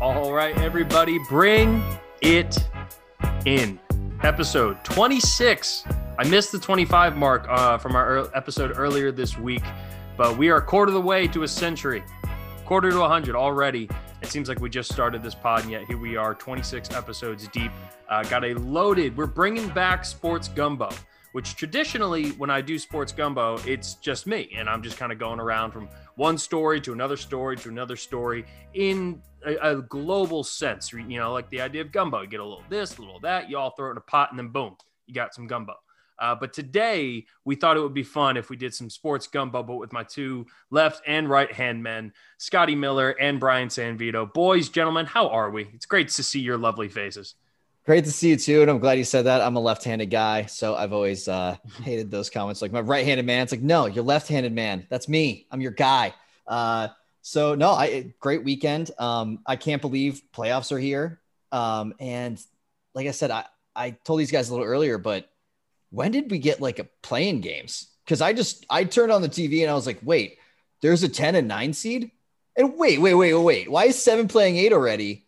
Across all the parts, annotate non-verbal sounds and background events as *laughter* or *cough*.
All right, everybody, bring it in. Episode 26. I missed the 25 mark uh, from our episode earlier this week, but we are a quarter of the way to a century, quarter to 100 already. It seems like we just started this pod, and yet here we are, 26 episodes deep. Uh, got a loaded, we're bringing back Sports Gumbo, which traditionally, when I do Sports Gumbo, it's just me, and I'm just kind of going around from one story to another story to another story in a, a global sense. You know, like the idea of gumbo. You get a little this, a little that, you all throw it in a pot, and then boom, you got some gumbo. Uh, but today we thought it would be fun if we did some sports gumbo, but with my two left and right hand men, Scotty Miller and Brian Sanvido. Boys, gentlemen, how are we? It's great to see your lovely faces. Great to see you too, and I'm glad you said that. I'm a left-handed guy, so I've always uh, *laughs* hated those comments. Like my right-handed man, it's like, no, you're left-handed man. That's me. I'm your guy. Uh, so no, I great weekend. Um, I can't believe playoffs are here. Um, and like I said, I I told these guys a little earlier, but when did we get like a play-in games? Because I just I turned on the TV and I was like, wait, there's a 10 and 9 seed? And wait, wait, wait, wait. Wait. Why is seven playing eight already?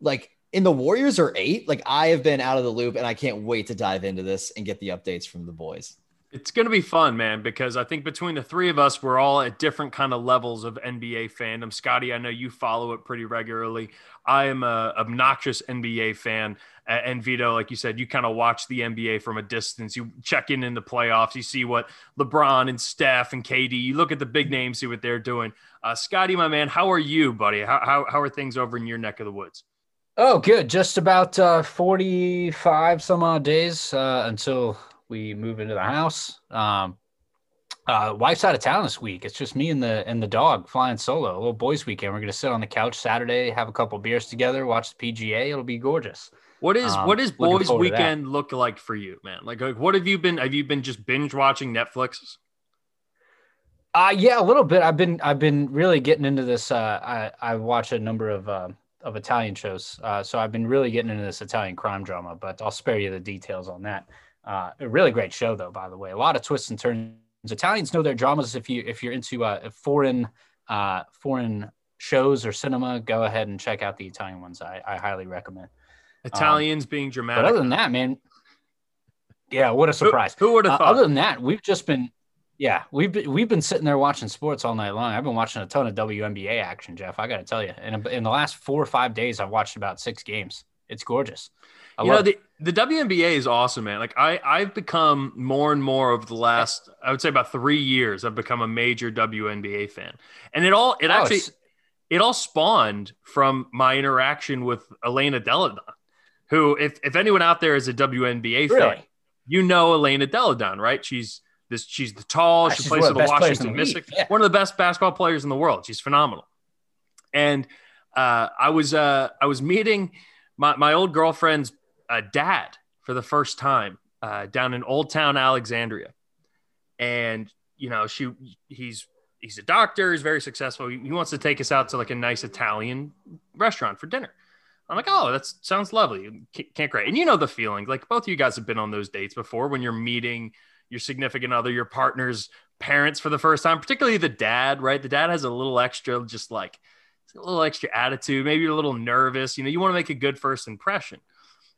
Like in the Warriors are eight. Like I have been out of the loop and I can't wait to dive into this and get the updates from the boys. It's going to be fun, man, because I think between the three of us, we're all at different kind of levels of NBA fandom. Scotty, I know you follow it pretty regularly. I am a obnoxious NBA fan. And Vido, like you said, you kind of watch the NBA from a distance. You check in in the playoffs. You see what LeBron and Steph and KD. You look at the big names, see what they're doing. Uh, Scotty, my man, how are you, buddy? How, how, how are things over in your neck of the woods? Oh, good. Just about uh, 45 some odd days uh, until we move into the house. Um, uh, wife's out of town this week. It's just me and the and the dog flying solo. A little boys' weekend. We're gonna sit on the couch Saturday, have a couple beers together, watch the PGA. It'll be gorgeous. What is Um, what is boys' forward to that. weekend look like for you, man? Like, like, what have you been? Have you been just binge watching Netflix? Uh yeah, a little bit. I've been I've been really getting into this. Uh, I I watch a number of uh, of Italian shows, uh, so I've been really getting into this Italian crime drama. But I'll spare you the details on that. Uh, a really great show, though. By the way, a lot of twists and turns. Italians know their dramas. If you if you're into uh, foreign uh, foreign shows or cinema, go ahead and check out the Italian ones. I, I highly recommend. Italians being dramatic. But other than that, man, yeah, what a surprise. Who, would have Uh, thought? other than that, we've just been, yeah, we've been, we've been sitting there watching sports all night long. I've been watching a ton of WNBA action, Jeff. I got to tell you, in, in the last four or five days, I've watched about six games. It's gorgeous. I you know the, the WNBA is awesome, man. Like I I've become more and more over the last I would say about three years. I've become a major WNBA fan, and it all it Oh, actually it all spawned from my interaction with Elena Delle Donne, who if if anyone out there is a WNBA fan, really. you know Elena Delle Donne, right? She's this she's the tall. She she's plays for the the best players in Washington the Mystics. yeah. One of the best basketball players in the world. She's phenomenal. And uh, I was uh, I was meeting my my old girlfriend's uh, dad for the first time uh, down in Old Town Alexandria, and you know she he's he's a doctor. He's very successful. He, he wants to take us out to like a nice Italian restaurant for dinner. I'm like, oh, that sounds lovely. Can't- Can't great. And you know the feeling. Like both of you guys have been on those dates before when you're meeting your significant other, your partner's parents for the first time, particularly the dad, right? The dad has a little extra, just like a little extra attitude. Maybe you're a little nervous. You know, you want to make a good first impression.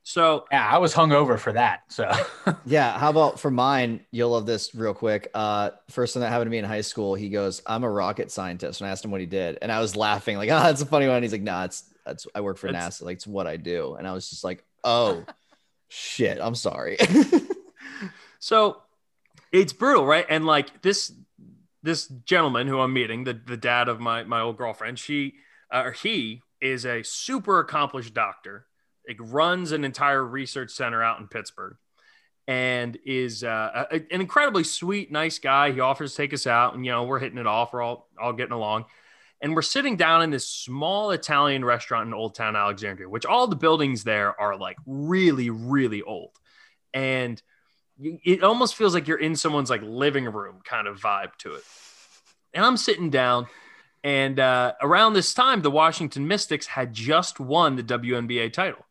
So Yeah, I was hungover for that. So *laughs* Yeah. How about for mine? You'll love this real quick. Uh, first thing that happened to me in high school, he goes, I'm a rocket scientist. And I asked him what he did. And I was laughing, like, *laughs* oh, that's a funny one. He's like, nah, it's that's I work for That's- NASA. Like, it's what I do. And I was just like, oh *laughs* shit. I'm sorry. So it's brutal, right? And like this this gentleman who I'm meeting, the the dad of my my old girlfriend, she uh, or he is a super accomplished doctor. It runs an entire research center out in Pittsburgh, and is uh, a- an incredibly sweet, nice guy. He offers to take us out, and you know we're hitting it off. We're all all getting along. And we're sitting down in this small Italian restaurant in Old Town Alexandria, which all the buildings there are like really, really old. And it almost feels like you're in someone's like living room kind of vibe to it. And I'm sitting down, and uh, around this time, the Washington Mystics had just won the WNBA title.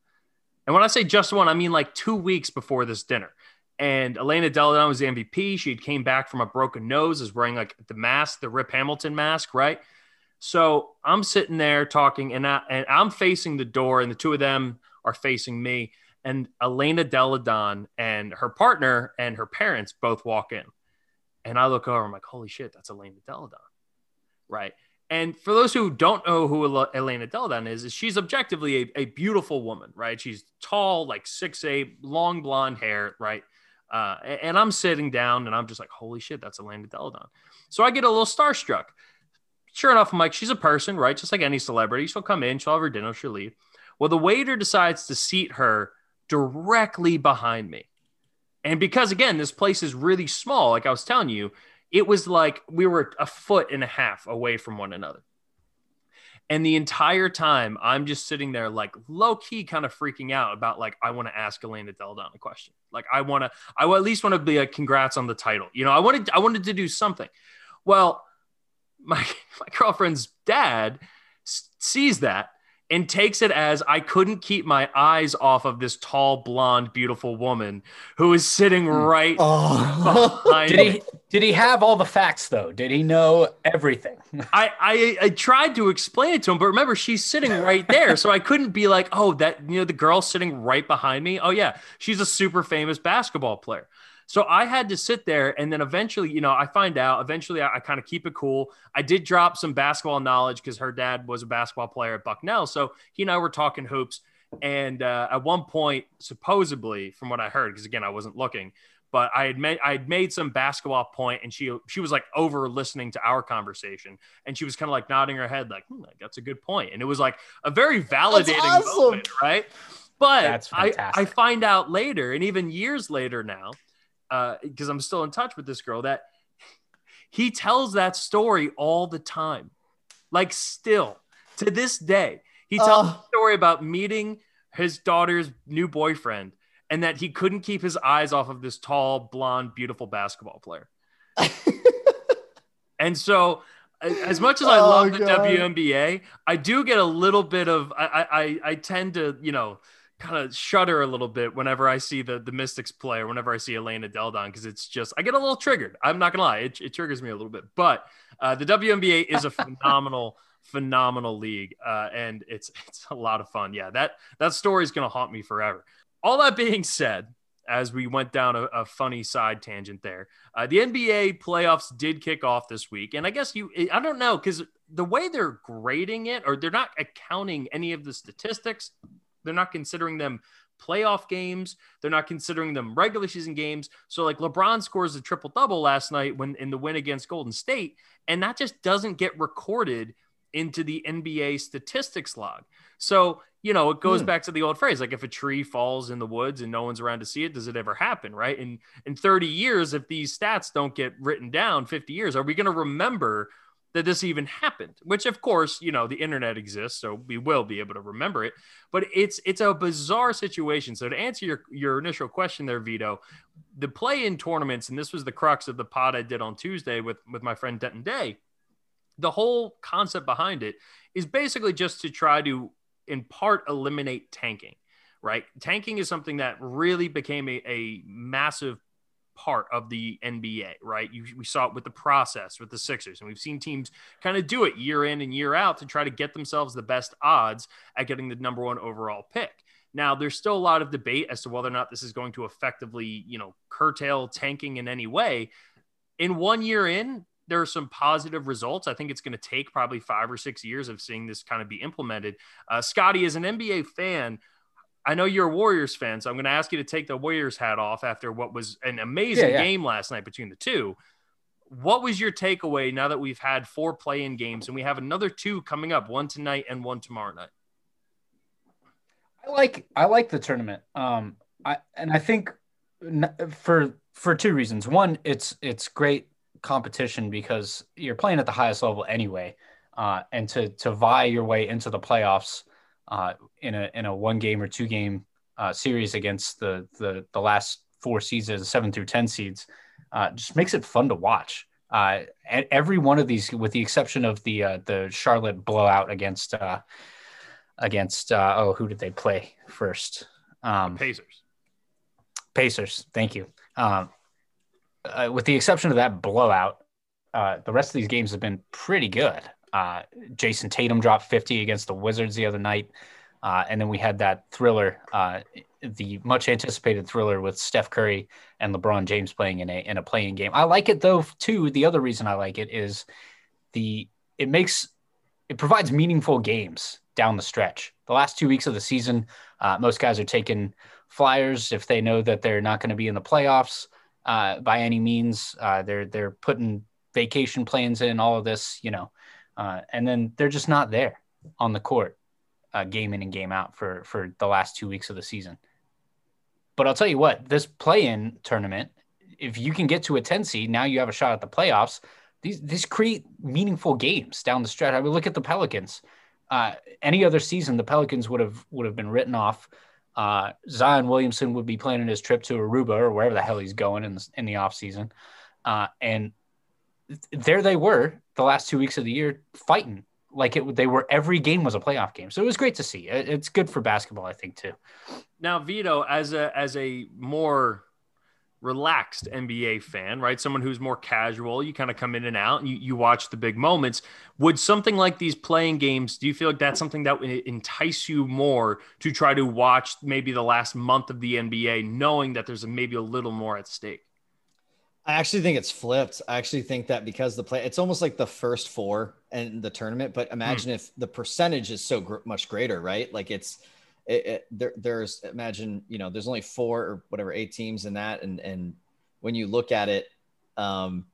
And when I say just won, I mean like two weeks before this dinner. And Elena Delle Donne was the MVP. She had came back from a broken nose, is wearing like the mask, the Rip Hamilton mask, right? So I'm sitting there talking, and, I, and I'm facing the door, and the two of them are facing me. And Elena Delle Donne and her partner and her parents both walk in. And I look over, I'm like, holy shit, that's Elena Delle Donne. Right. And for those who don't know who Elena Delle Donne is, is she's objectively a, a, beautiful woman, right? She's tall, like six eight, long blonde hair, right? Uh, and I'm sitting down and I'm just like, holy shit, that's Elena Delle Donne. So I get a little starstruck. Sure enough, I'm like, she's a person, right? Just like any celebrity. She'll come in, she'll have her dinner, she'll leave. Well, the waiter decides to seat her directly behind me. And because again, this place is really small, like I was telling you, it was like we were a foot and a half away from one another. And the entire time, I'm just sitting there, like low key, kind of freaking out about like I want to ask Elena Delle Donne a question. Like I want to, I at least want to be like, congrats on the title. You know, I wanted, I wanted to do something. Well, my *laughs* my girlfriend's dad sees that and takes it as I couldn't keep my eyes off of this tall, blonde, beautiful woman who is sitting hmm. right oh. behind did he did he have all the facts though? Did he know everything? *laughs* I, I I tried to explain it to him, but remember she's sitting right there, so I couldn't be like, oh, that you know the girl sitting right behind me. Oh yeah, she's a super famous basketball player. So I had to sit there and then eventually, you know, I find out, eventually I, I kind of keep it cool. I did drop some basketball knowledge because her dad was a basketball player at Bucknell. So he and I were talking hoops. And uh, at one point, supposedly, from what I heard, because again, I wasn't looking, but I had made I had made some basketball point, and she she was like over listening to our conversation, and she was kind of like nodding her head, like hmm, that's a good point, and it was like a very validating awesome. moment, right? But I I find out later, and even years later now, because uh, I'm still in touch with this girl that he tells that story all the time. Like still to this day, he tells a story about meeting his daughter's new boyfriend and that he couldn't keep his eyes off of this tall, blonde, beautiful basketball player. *laughs* and so as much as I oh, love the God. WNBA, I do get a little bit of I, I I tend to, you know, kind of shudder a little bit whenever I see the the Mystics play or whenever I see Elena Delle Donne because it's just I get a little triggered. I'm not gonna lie, it, it triggers me a little bit. But uh, the WNBA is a *laughs* phenomenal, phenomenal league, uh, and it's *laughs* it's a lot of fun. Yeah, that that story is gonna haunt me forever. All that being said, as we went down a, a funny side tangent there, uh, the NBA playoffs did kick off this week, and I guess you I don't know because the way they're grading it or they're not accounting any of the statistics they're not considering them playoff games. They're not considering them regular season games. So like LeBron scores a triple double last night when in the win against Golden State, and that just doesn't get recorded into the NBA statistics log. So, you know, it goes hmm. back to the old phrase like if a tree falls in the woods and no one's around to see it, does it ever happen, right? And in 30 years if these stats don't get written down, 50 years, are we going to remember that this even happened which of course you know the internet exists so we will be able to remember it. But it's it's a bizarre situation. So to answer your your initial question there vido the play in tournaments and this was the crux of the pod i did on tuesday with with my friend denton day the whole concept behind it is basically just to try to in part eliminate tanking right? Tanking is something that really became a, a massive part of the NBA, right? You, we saw it with the process with the Sixers, and we've seen teams kind of do it year in and year out to try to get themselves the best odds at getting the number one overall pick. Now, there's still a lot of debate as to whether or not this is going to effectively, you know, curtail tanking in any way. In one year in, there are some positive results. I think it's going to take probably five or six years of seeing this kind of be implemented. Uh, Scotty, as an NBA fan, I know you're a Warriors fan, so I'm going to ask you to take the Warriors hat off after what was an amazing yeah, yeah. game last night between the two. What was your takeaway now that we've had four play-in games and we have another two coming up, one tonight and one tomorrow night? I like I like the tournament. Um, I and I think for for two reasons. One, it's it's great competition because you're playing at the highest level anyway, uh, and to to vie your way into the playoffs uh, in a in a one game or two game uh, series against the, the the last four seeds as seven through ten seeds uh, just makes it fun to watch. Uh, every one of these, with the exception of the uh, the Charlotte blowout against uh, against uh, oh who did they play first? Um, Pacers. Pacers. Thank you. Um, uh, with the exception of that blowout, uh, the rest of these games have been pretty good. Uh, Jayson Tatum dropped 50 against the Wizards the other night. Uh, and then we had that thriller, uh, the much anticipated thriller with Steph Curry and LeBron James playing in a in a play-in game. I like it though too. The other reason I like it is the it makes it provides meaningful games down the stretch. The last two weeks of the season, uh, most guys are taking flyers if they know that they're not going to be in the playoffs uh, by any means. Uh, they're they're putting vacation plans in all of this, you know, uh, and then they're just not there on the court, uh, game in and game out for for the last two weeks of the season. But I'll tell you what, this play-in tournament, if you can get to a 10 seed, now you have a shot at the playoffs. These these create meaningful games down the stretch. I mean, look at the Pelicans. Uh, any other season, the Pelicans would have would have been written off. Uh, Zion Williamson would be planning his trip to Aruba or wherever the hell he's going in the, in the off season, uh, and there they were the last two weeks of the year fighting like it they were every game was a playoff game. So it was great to see. It's good for basketball i think too. Now vido as a as a more relaxed nba fan right someone who's more casual you kind of come in and out and you, you watch the big moments. Would something like these play-in games do you feel like that's something that would entice you more to try to watch maybe the last month of the nba knowing that there's maybe a little more at stake I actually think it's flipped. I actually think that because the play, it's almost like the first four in the tournament. But imagine hmm. if the percentage is so gr- much greater, right? Like it's it, it, there. There's imagine you know there's only four or whatever eight teams in that, and and when you look at it, um,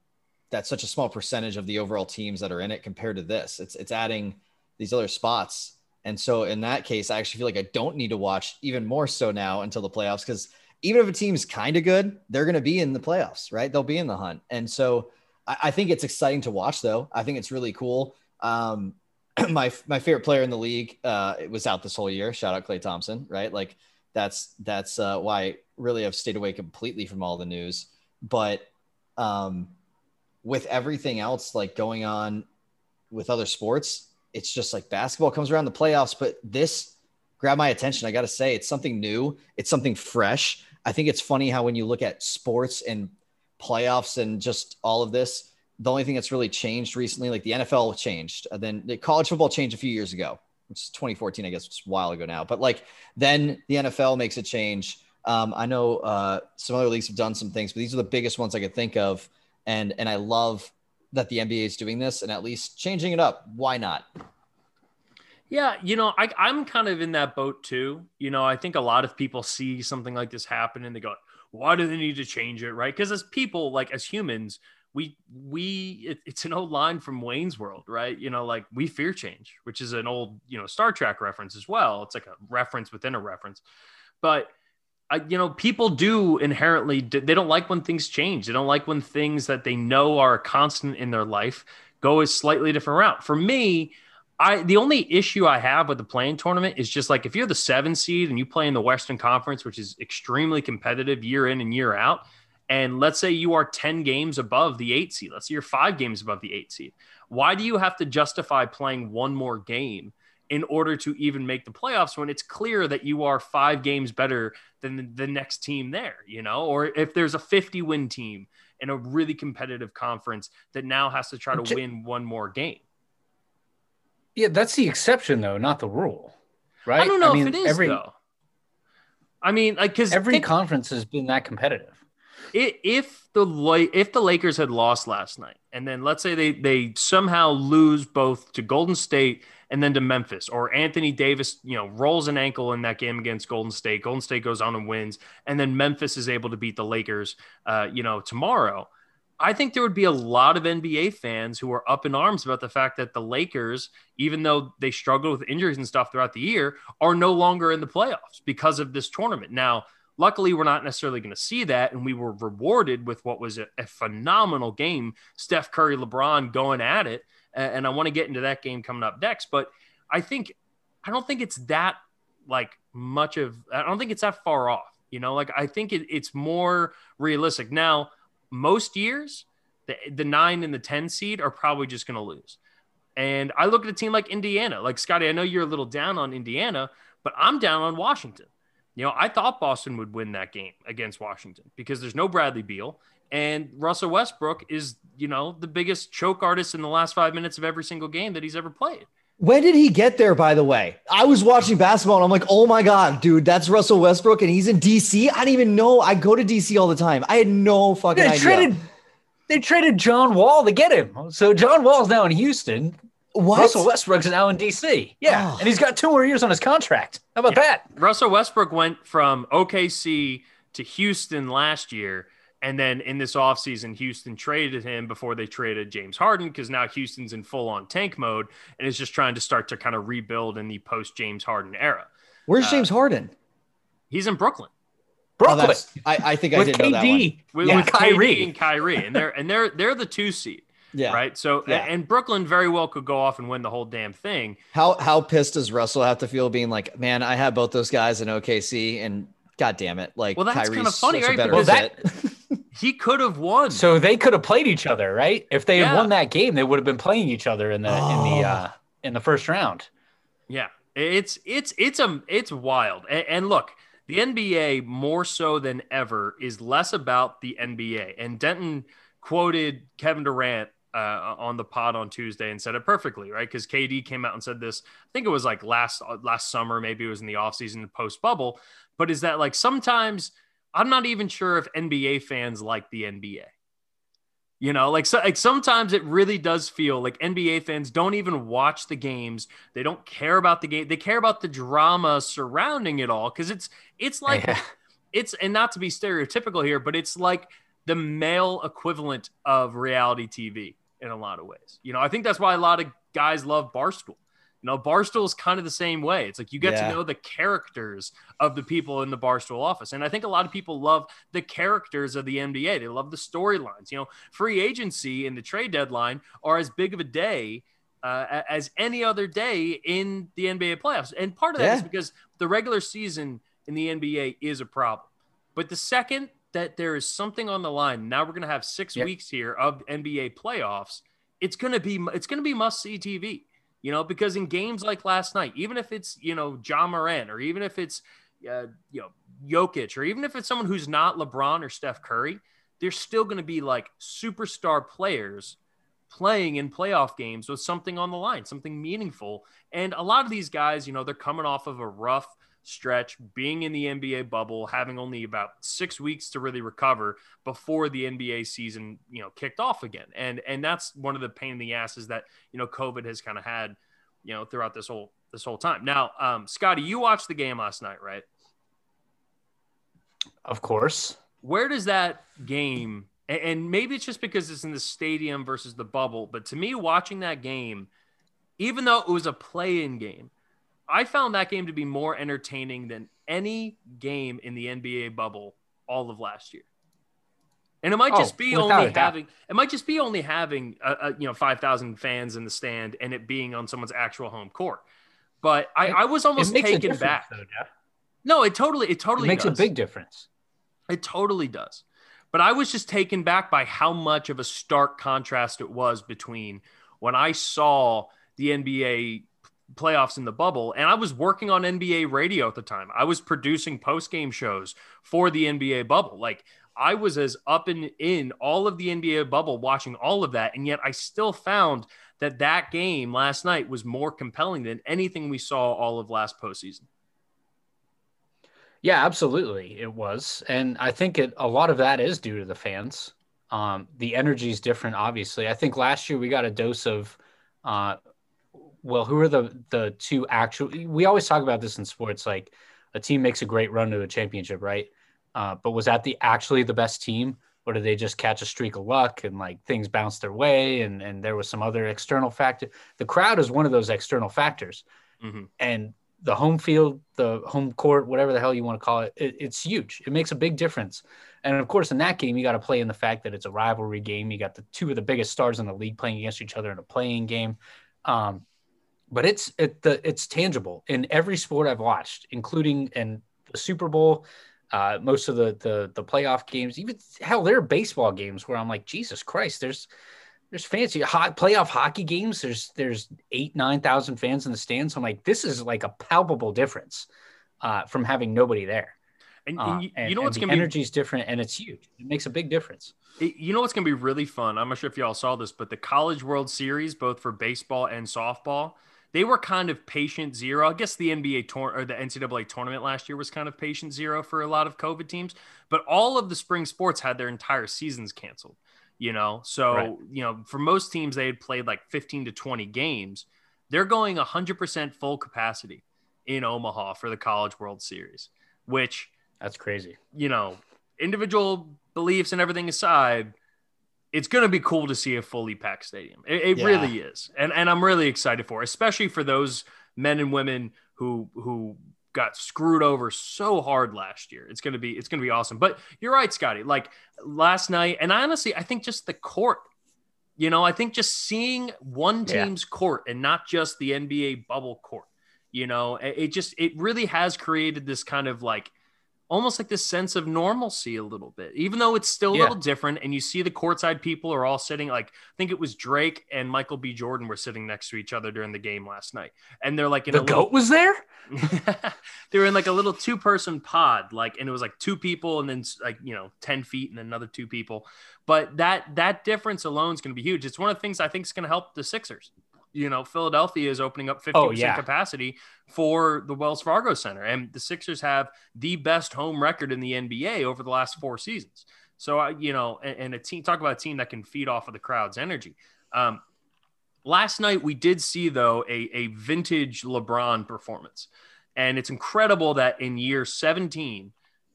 that's such a small percentage of the overall teams that are in it compared to this. It's it's adding these other spots, and so in that case, I actually feel like I don't need to watch even more so now until the playoffs because even if a team's kind of good, they're going to be in the playoffs, right? They'll be in the hunt. And so I, I think it's exciting to watch, though. I think it's really cool. Um, *clears throat* my my favorite player in the league uh, was out this whole year. Shout out Klay Thompson, right? Like that's that's uh, why really I've stayed away completely from all the news. But um, with everything else like going on with other sports, it's just like basketball comes around the playoffs. But this grabbed my attention. I got to say, it's something new. It's something fresh. I think it's funny how when you look at sports and playoffs and just all of this, the only thing that's really changed recently, like the NFL changed, and then the college football changed a few years ago, which is 2014, I guess it's a while ago now. But like then the NFL makes a change. Um, I know uh, some other leagues have done some things, but these are the biggest ones I could think of, and and I love that the NBA is doing this and at least changing it up. Why not? Yeah, you know, I, I'm kind of in that boat too. You know, I think a lot of people see something like this happen and they go, "Why do they need to change it?" Right? Because as people, like as humans, we we it, it's an old line from Wayne's World, right? You know, like we fear change, which is an old you know Star Trek reference as well. It's like a reference within a reference, but. Uh, you know, people do inherently, they don't like when things change. They don't like when things that they know are a constant in their life go a slightly different route. For me, I the only issue I have with the play-in tournament is just like if you're the seven seed and you play in the Western Conference, which is extremely competitive year in and year out, and let's say you are 10 games above the eight seed, let's say you're five games above the eight seed. Why do you have to justify playing one more game in order to even make the playoffs when it's clear that you are five games better than the next team there, you know? Or if there's a 50 win team in a really competitive conference that now has to try to win one more game. Yeah, that's the exception though, not the rule, right? I don't know I mean, if it is every, though. I mean, like because every think, conference has been that competitive. If the if the Lakers had lost last night, and then let's say they they somehow lose both to Golden State and then to Memphis, or Anthony Davis, you know, rolls an ankle in that game against Golden State, Golden State goes on and wins, and then Memphis is able to beat the Lakers, uh, you know, tomorrow I think there would be a lot of NBA fans who are up in arms about the fact that the Lakers, even though they struggle with injuries and stuff throughout the year, are no longer in the playoffs because of this tournament. Now, luckily, we're not necessarily going to see that. And we were rewarded with what was a, a phenomenal game Steph Curry, LeBron going at it. And I want to get into that game coming up next. But I think, I don't think it's that like much of, I don't think it's that far off. You know, like I think it, it's more realistic. Now, most years, the, the nine and the 10 seed are probably just going to lose. And I look at a team like Indiana. Like, Scotty, I know you're a little down on Indiana, but I'm down on Washington. You know, I thought Boston would win that game against Washington because there's no Bradley Beal and Russell Westbrook is you know, the biggest choke artist in the last five minutes of every single game that he's ever played. When did he get there, by the way? I was watching basketball and I'm like, oh my God, dude, that's Russell Westbrook and he's in DC. I didn't even know. I go to DC all the time. I had no fucking They idea. traded, they traded John Wall to get him. So John Wall's now in Houston. what? Russell Westbrook's now in DC. Yeah. Oh. And he's got two more years on his contract. How about Yeah. that? Russell Westbrook went from OKC to Houston last year. And then in this offseason, Houston traded him before they traded James Harden because now Houston's in full on tank mode and is just trying to start to kind of rebuild in the post James Harden era. Where's uh, James Harden? He's in Brooklyn Oh, Brooklyn that's- I, I think I with did know that one. KD, with, Yeah. with with KD Kyrie. and Kyrie, and they're and they're they're the two seed, Yeah. right? So Yeah. and Brooklyn very well could go off and win the whole damn thing. How how pissed does Russell have to feel being like, man, I had both those guys in OKC and god damn it, like Well, that's Kyrie's kinda funny, such a right? better Because fit. *laughs* He could have won. So they could have played each other, right? If they had won that game, they would have been playing each other in the in the Oh. uh, in the first round. Yeah, it's it's it's a it's wild. And, and look, the NBA more so than ever is less about the NBA. And Denton quoted Kevin Durant uh, on the pod on Tuesday and said it perfectly, right? Because KD came out and said this. I think it was like last last summer, maybe it was in the offseason post bubble. But is that like sometimes I'm not even sure if NBA fans like the NBA. You know, like so, like sometimes it really does feel like NBA fans don't even watch the games. They don't care about the game. They care about the drama surrounding it all because it's it's like Yeah. it's and not to be stereotypical here, but it's like the male equivalent of reality TV in a lot of ways. You know, I think that's why a lot of guys love Barstool. You know, Barstool is kind of the same way. It's like you get Yeah. to know the characters of the people in the Barstool office. And I think a lot of people love the characters of the NBA. They love the storylines. You know, free agency and the trade deadline are as big of a day uh, as any other day in the NBA playoffs. And part of that is Yeah. because the regular season in the NBA is a problem. But the second that there is something on the line, now we're going to have six Yep. weeks here of NBA playoffs. It's going to be it's going to be must see TV. You know, because in games like last night, even if it's you know Ja Morant or even if it's uh, you know Jokic or even if it's someone who's not LeBron or Steph Curry, they're still going to be like superstar players playing in playoff games with something on the line, something meaningful. And a lot of these guys, you know, they're coming off of a rough stretch, being in the NBA bubble, having only about six weeks to really recover before the NBA season, you know, kicked off again. And and that's one of the pain in the asses that you know COVID has kind of had, you know, throughout this whole this whole time. Now, um, Scotty, you watched the game last night, right? Of course. where does that game and maybe it's just because it's in the stadium versus the bubble but to me watching that game even though it was a play-in game i found that game to be more entertaining than any game in the nba bubble all of last year and it might Oh, just be only having it might just be only having a, you know 5000 fans in the stand and it being on someone's actual home court but i, It- I was almost it taken back though, Jeff. no it totally it It totally makes does. a big difference. It totally does. But I was just taken back by how much of a stark contrast it was between when I saw the NBA playoffs in the bubble and I was working on NBA radio at the time. I was producing post-game shows for the NBA bubble. Like I was as up and in all of the NBA bubble watching all of that and yet I still found that that game last night was more compelling than anything we saw all of last postseason. Yeah, absolutely, it was, and I think it a lot of that is due to the fans. Um, the energy is different, obviously. I think last year we got a dose of, uh, well, who are the the two actual? We always talk about this in sports, like a team makes a great run to a championship, right? Uh, but was that the actually the best team, or did they just catch a streak of luck and like things bounced their way, and and there was some other external factor? The crowd is one of those external factors Mhm. and the home field, the home court, whatever the hell you want to call it, it, it's huge. It makes a big difference. And of course, in that game, you got to play in the fact that it's a rivalry game. You got the two of the biggest stars in the league playing against each other in a play-in game. Um, but it's it the it's tangible in every sport I've watched, including in the Super Bowl, uh, most of the the the playoff games. Even hell, there are baseball games where I'm like, Jesus Christ, there's there's fancy hot playoff hockey games. There's there's eight nine thousand fans in the stands. I'm like, this is like a palpable difference uh, from having nobody there. And, Uh, and you, and, you know what's going to be energy is different and it's huge. It makes a big difference. It- you know what's going to be really fun? I'm not sure if y'all saw this, but the College World Series, both for baseball and softball, they were kind of patient zero. I guess the NBA tour or the NCAA tournament last year was kind of patient zero for a lot of COVID teams, but all of the spring sports had their entire seasons canceled. You know, so Right. you know, for most teams, they had played like 15 to 20 games. They're going 100% full capacity in Omaha for the College World Series, which That's crazy. you know, individual beliefs and everything aside, it's going to be cool to see a fully packed stadium. It, it Yeah. really is, and and I'm really excited for, it, especially for those men and women who who got screwed over so hard last year. It's gonna be it's gonna be awesome. But you're right, Scotty. Like last night, and honestly, I think just the court. You know, I think just seeing one Yeah. team's court and not just the NBA bubble court. You know, it, it just it really has created this kind of like almost like this sense of normalcy a little bit, even though it's still a Yeah. little different. And you see the courtside people are all sitting like I think it was Drake and Michael B. Jordan were sitting next to each other during the game last night, and they're like in The a little, goat was there? *laughs* they were in like a little two person pod, like, and it was like two people and then like, you know, 10 feet and another two people. But that, that difference alone is going to be huge. It's one of the things I think is going to help the Sixers. You know, Philadelphia is opening up 50% Oh, yeah. capacity for the Wells Fargo Center. And the Sixers have the best home record in the NBA over the last four seasons. So, I you know, and, and a team, talk about a team that can feed off of the crowd's energy. Um, last night we did see though a, a vintage lebron performance and it's incredible that in year 17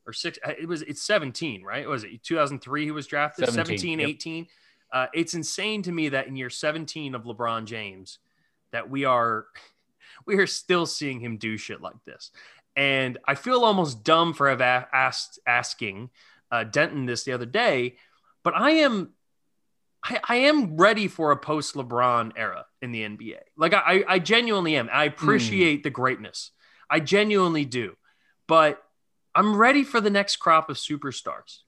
or six it was it's 17 right was it 2003 he was drafted 17, 17, yep. 18 uh, it's insane to me that in year 17 of lebron james that we are *laughs* we are still seeing him do shit like this and i feel almost dumb for have asked asking uh, denton this the other day but i am I, I am ready for a post LeBron era in the NBA. Like I, I genuinely am. I appreciate the greatness. I genuinely do. But I'm ready for the next crop of superstars.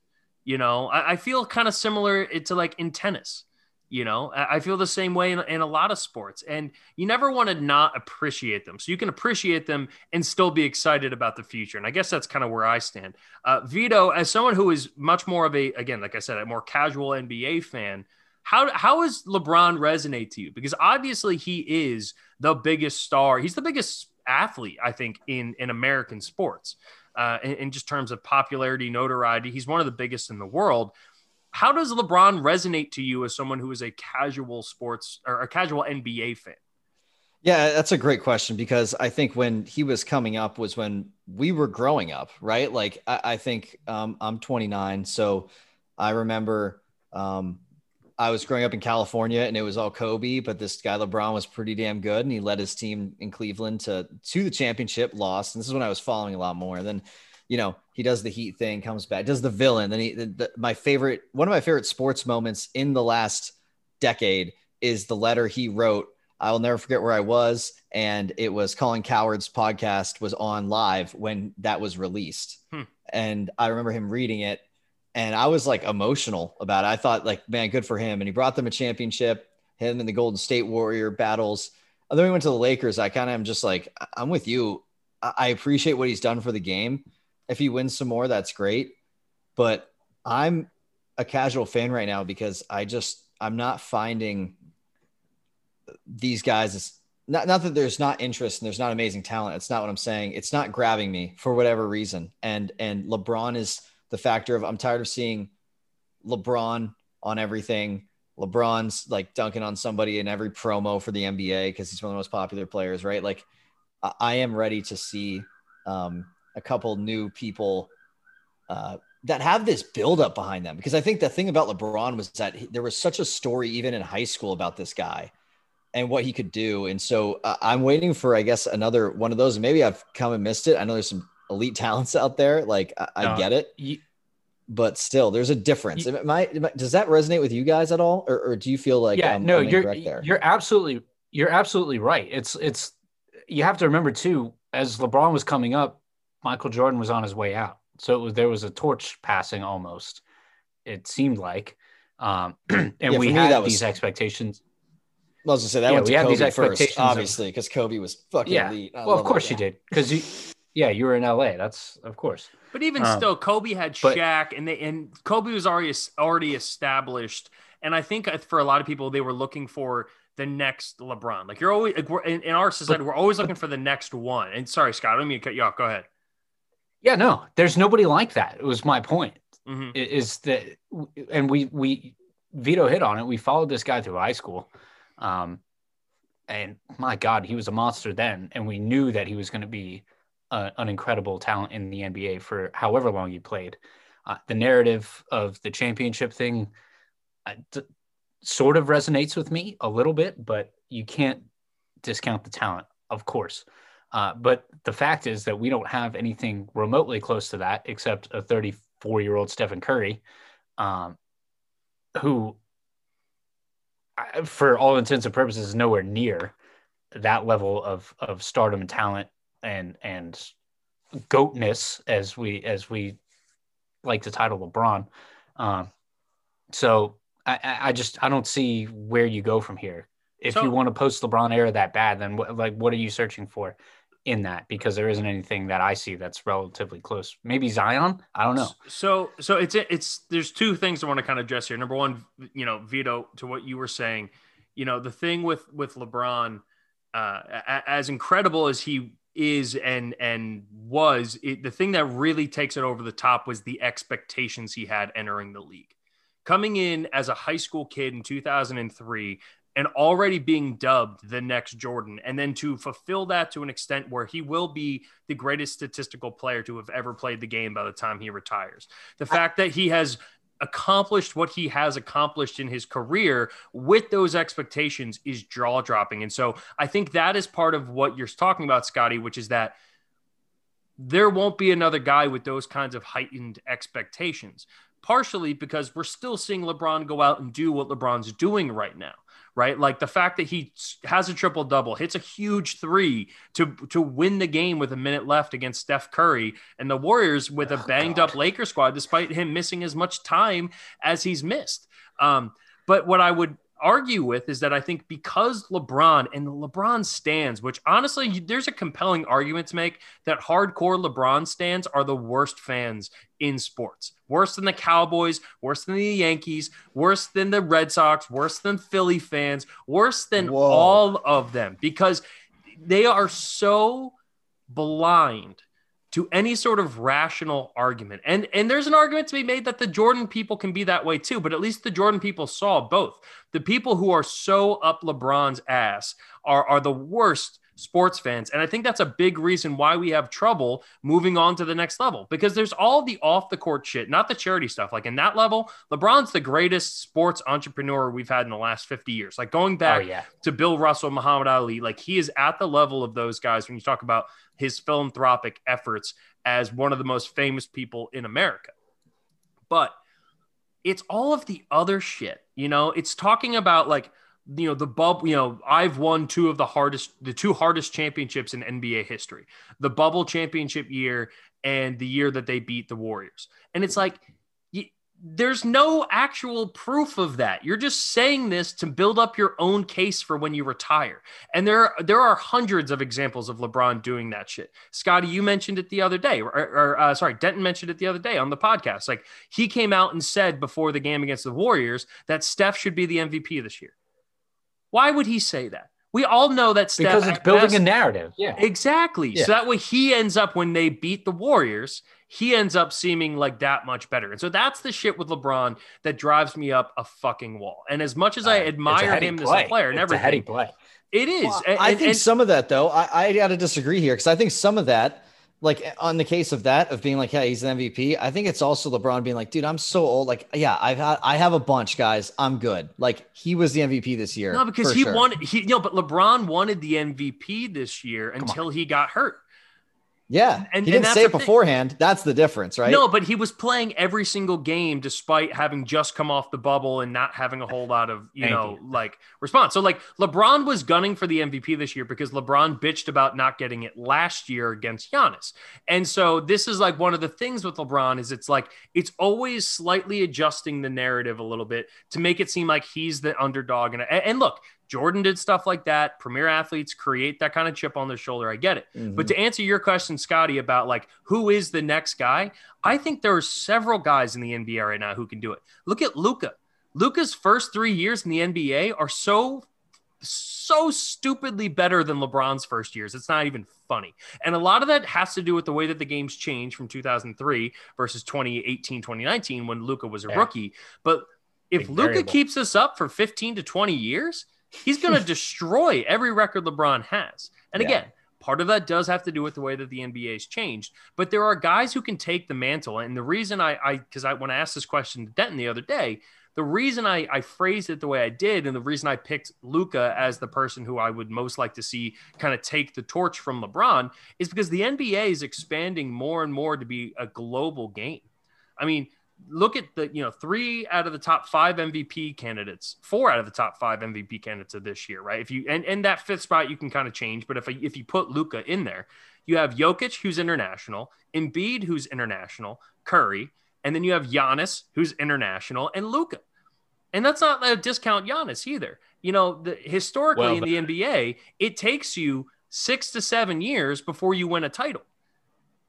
You know, I, I feel kind of similar to like in tennis. You know, I, I feel the same way in, in a lot of sports. And you never want to not appreciate them. So you can appreciate them and still be excited about the future. And I guess that's kind of where I stand. Uh, Vido, as someone who is much more of a, again, like I said, a more casual NBA fan, how how does LeBron resonate to you? Because obviously he is the biggest star. He's the biggest athlete, I think, in in American sports. Uh, in, in just terms of popularity, notoriety, he's one of the biggest in the world. How does LeBron resonate to you as someone who is a casual sports or a casual NBA fan? Yeah, that's a great question because I think when he was coming up was when we were growing up, right? Like I, I think um, I'm 29, so I remember um, I was growing up in California and it was all Kobe, but this guy LeBron was pretty damn good and he led his team in Cleveland to to the championship, lost. And this is when I was following a lot more. And then, you know, he does the Heat thing, comes back, does the villain. Then he, the, the, my favorite, one of my favorite sports moments in the last decade is the letter he wrote. I will never forget where I was, and it was Colin Cowherd's podcast was on live when that was released, Hmm. and I remember him reading it and I was like emotional about it. I thought like, man, good for him. And he brought them a championship, him and the Golden State Warrior battles. And then we went to the Lakers. I kind of am just like, I'm with you. I appreciate what he's done for the game. If he wins some more, that's great. But I'm a casual fan right now because I just I'm not finding these guys. It's not not that there's not interest and there's not amazing talent. It's not what I'm saying. It's not grabbing me for whatever reason. And and LeBron is the factor of I'm tired of seeing LeBron on everything. LeBron's like dunking on somebody in every promo for the NBA because he's one of the most popular players, right? Like I, am ready to see um, a couple new people uh, that have this buildup behind them because I think the thing about LeBron was that he, there was such a story even in high school about this guy and what he could do. And so uh, I'm waiting for, I guess, another one of those. Maybe I've come and missed it. I know there's some elite talents out there. Like I, I get it You, but still there's a difference. You- Am I, am I- does that resonate with you guys at all? Or, or do you feel like, yeah, I'm, no, I'm you're there? you're absolutely you're absolutely right. It's it's you have to remember too, as LeBron was coming up, Michael Jordan was on his way out. So it was there was a torch passing almost. It seemed like, um, *clears throat* and Yeah, we had was- these expectations. I was gonna say that Yeah, went we to have these Kobe first, expectations obviously, because Kobe was fucking Yeah. elite. I Well, of course you did, because you, yeah, you were in LA. That's of course. But even Um, still, Kobe had but- Shaq, and they and Kobe was already already established. And I think uh, for a lot of people, they were looking for the next LeBron. Like you're always like we're, in, in our society, we're always looking for the next one. And sorry, Scott, I don't mean to cut you off. Go ahead. Yeah, no, there's nobody like that. It was my point. Mhm. Is that, and we we Vido hit on it. We followed this guy through high school, um, and my God, he was a monster then, and we knew that he was going to be an incredible talent in the NBA for however long he played. Uh, the narrative of the championship thing uh, d- sort of resonates with me a little bit, but you can't discount the talent, of course. Uh, but the fact is that we don't have anything remotely close to that except a 34 year old Stephen Curry, um, who, for all intents and purposes, is nowhere near that level of of stardom and talent and and goatness as we as we like to title LeBron. Um, so I, I just I don't see where you go from here. If So- you want to post LeBron era that bad, then what, like what are you searching for in that? Because there isn't anything that I see that's relatively close. Maybe Zion. I don't know. So, so it's it's there's two things I want to kind of address here. Number one, you know, Vido, to what you were saying, you know, the thing with with LeBron, uh, as incredible as he is and and was, it, the thing that really takes it over the top was the expectations he had entering the league, coming in as a high school kid in 2003 and already being dubbed the next Jordan, and then to fulfill that to an extent where he will be the greatest statistical player to have ever played the game by the time he retires. The fact that he has accomplished what he has accomplished in his career with those expectations is jaw dropping. And so I think that is part of what you're talking about, Scotty, which is that there won't be another guy with those kinds of heightened expectations. Partially because we're still seeing LeBron go out and do what LeBron's doing right now right? Like the fact that he has a triple double, hits a huge three to to win the game with a minute left against Steph Curry and the Warriors with a Oh, banged up Laker squad, despite him missing as much time as he's missed. Um, but what I would argue with is that I think because LeBron and the LeBron stans, which honestly, you- there's a compelling argument to make that hardcore LeBron stans are the worst fans in sports. Worse than the Cowboys, worse than the Yankees, worse than the Red Sox, worse than Philly fans, worse than Whoa. all of them because they are so blind to any sort of rational argument. And and there's an argument to be made that the Jordan people can be that way too, but at least the Jordan people saw both. The people who are so up LeBron's ass are are the worst sports fans. And I think that's a big reason why we have trouble moving on to the next level because there's all the off the court shit, not the charity stuff. Like in that level, LeBron's the greatest sports entrepreneur we've had in the last 50 years. Like going Oh back yeah. to Bill Russell, Muhammad Ali. Like he is at the level of those guys when you talk about his philanthropic efforts as one of the most famous people in America. But it's all of the other shit, you know, it's talking about like, you know, the bubble, you know, I've won two of the hardest, the two hardest championships in NBA history the bubble championship year and the year that they beat the Warriors. And it's like, y- there's no actual proof of that. You're just saying this to build up your own case for when you retire. And there, there are hundreds of examples of LeBron doing that shit. Scotty, you mentioned it the other day, or, or uh, sorry, Denton mentioned it the other day on the podcast. Like he came out and said before the game against the Warriors that Steph should be the MVP this year. Why would he say that? We all know that Steph Because it's building best- a narrative. Yeah. Exactly. Yeah. So that way he ends up when they beat the Warriors, he ends up seeming like that much better. And so that's the shit with LeBron that drives me up a fucking wall. And as much as I Uh, it's a admire heady him as a player and It's a heady play. it is. Well, And- I think and- some of that though, I, I got to disagree here because I think some of that, like eh, on the case of that of being like, yeah, he's an MVP. I think it's also LeBron being like, dude, I'm so old. Like, yeah, I've had, I have a bunch, guys. I'm good. Like he was the MVP this year. no, because he sure. wanted he you know, but LeBron wanted the MVP this year until he got hurt. Yeah, And- he didn't say it thing. beforehand. That's the difference, right? No, but he was playing every single game despite having just come off the bubble and not having a whole lot of, you Thank know, you. like response. So like LeBron was gunning for the MVP this year because LeBron bitched about not getting it last year against Giannis. And so this is like one of the things with LeBron is it's like it's always slightly adjusting the narrative a little bit to make it seem like he's the underdog and and look, Jordan did stuff like that. Premier athletes create that kind of chip on their shoulder. I get it. Mhm. But to answer your question, Scotty, about like who is the next guy, I think there are several guys in the NBA right now who can do it. Look at Luka. Luka's first three years in the NBA are so so stupidly better than LeBron's first years. It's not even funny. And a lot of that has to do with the way that the game's changed from 2003 versus 2018, 2019 when Luka was a Yeah. rookie. But if Luka keeps this up for 15 to 20 years, he's going *laughs* to destroy every record LeBron has. And Yeah. again, part of that does have to do with the way that the NBA has changed. But there are guys who can take the mantle. And the reason I, I, because I, when I asked this question to Denton the other day, the reason I, I phrased it the way I did, and the reason I picked Luka as the person who I would most like to see kind of take the torch from LeBron is because the NBA is expanding more and more to be a global game. I mean, look at the you know three out of the top five MVP candidates, four out of the top five MVP candidates of this year, right? If you and and that fifth spot you can kind of change, but if if you put Luka in there, you have Jokic who's international, Embiid who's international, Curry, and then you have Giannis who's international, and Luka. And that's not a discount Giannis either. You know, the, historically Well, in the NBA, it takes you six to seven years before you win a title.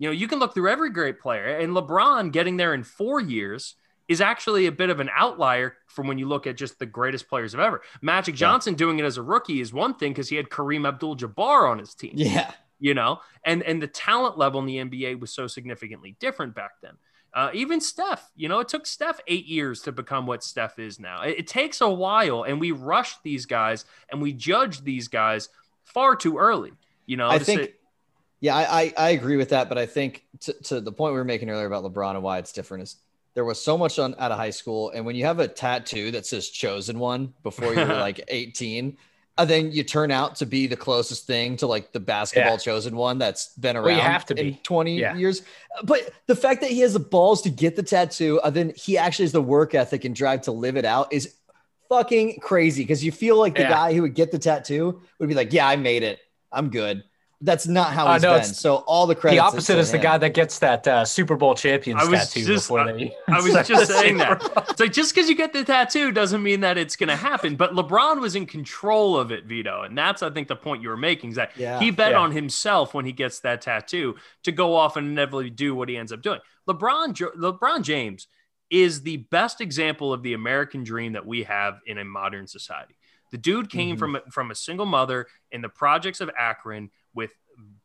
You know, you can look through every great player, and LeBron getting there in four years is actually a bit of an outlier from when you look at just the greatest players of ever. Magic Johnson doing it as a rookie is one thing because he had Kareem Abdul-Jabbar on his team yeah. you know and and the talent level in the nba was so significantly different back then uh, even steph you know it took steph eight years to become what steph is now it, it takes a while and we rush these guys and we judge these guys far too early you know I think, say- yeah, I, I, I agree with that. But I think to, to the point we were making earlier about LeBron and why it's different is there was so much on out of high school. And when you have a tattoo that says chosen one before you're *laughs* like 18, and then you turn out to be the closest thing to like the basketball Yeah. chosen one that's been around Well, you have to be. 20 Yeah. years. But the fact that he has the balls to get the tattoo, and then he actually has the work ethic and drive to live it out is fucking crazy because you feel like the Yeah. guy who would get the tattoo would be like, Yeah, I made it. I'm good. That's not how Uh, he's no, been. it's- So all the credit. the opposite is the guy that gets that uh, Super Bowl champions I was tattoo just- before I- they. I was *laughs* just saying that. It's like just because you get the tattoo doesn't mean that it's going to happen. But LeBron was in control of it, Vido, and that's I think the point you were making is that Yeah. he bet Yeah. on himself when he gets that tattoo to go off and inevitably do what he ends up doing. LeBron, LeBron James is the best example of the American dream that we have in a modern society. The dude came Mhm. from from a single mother in the projects of Akron with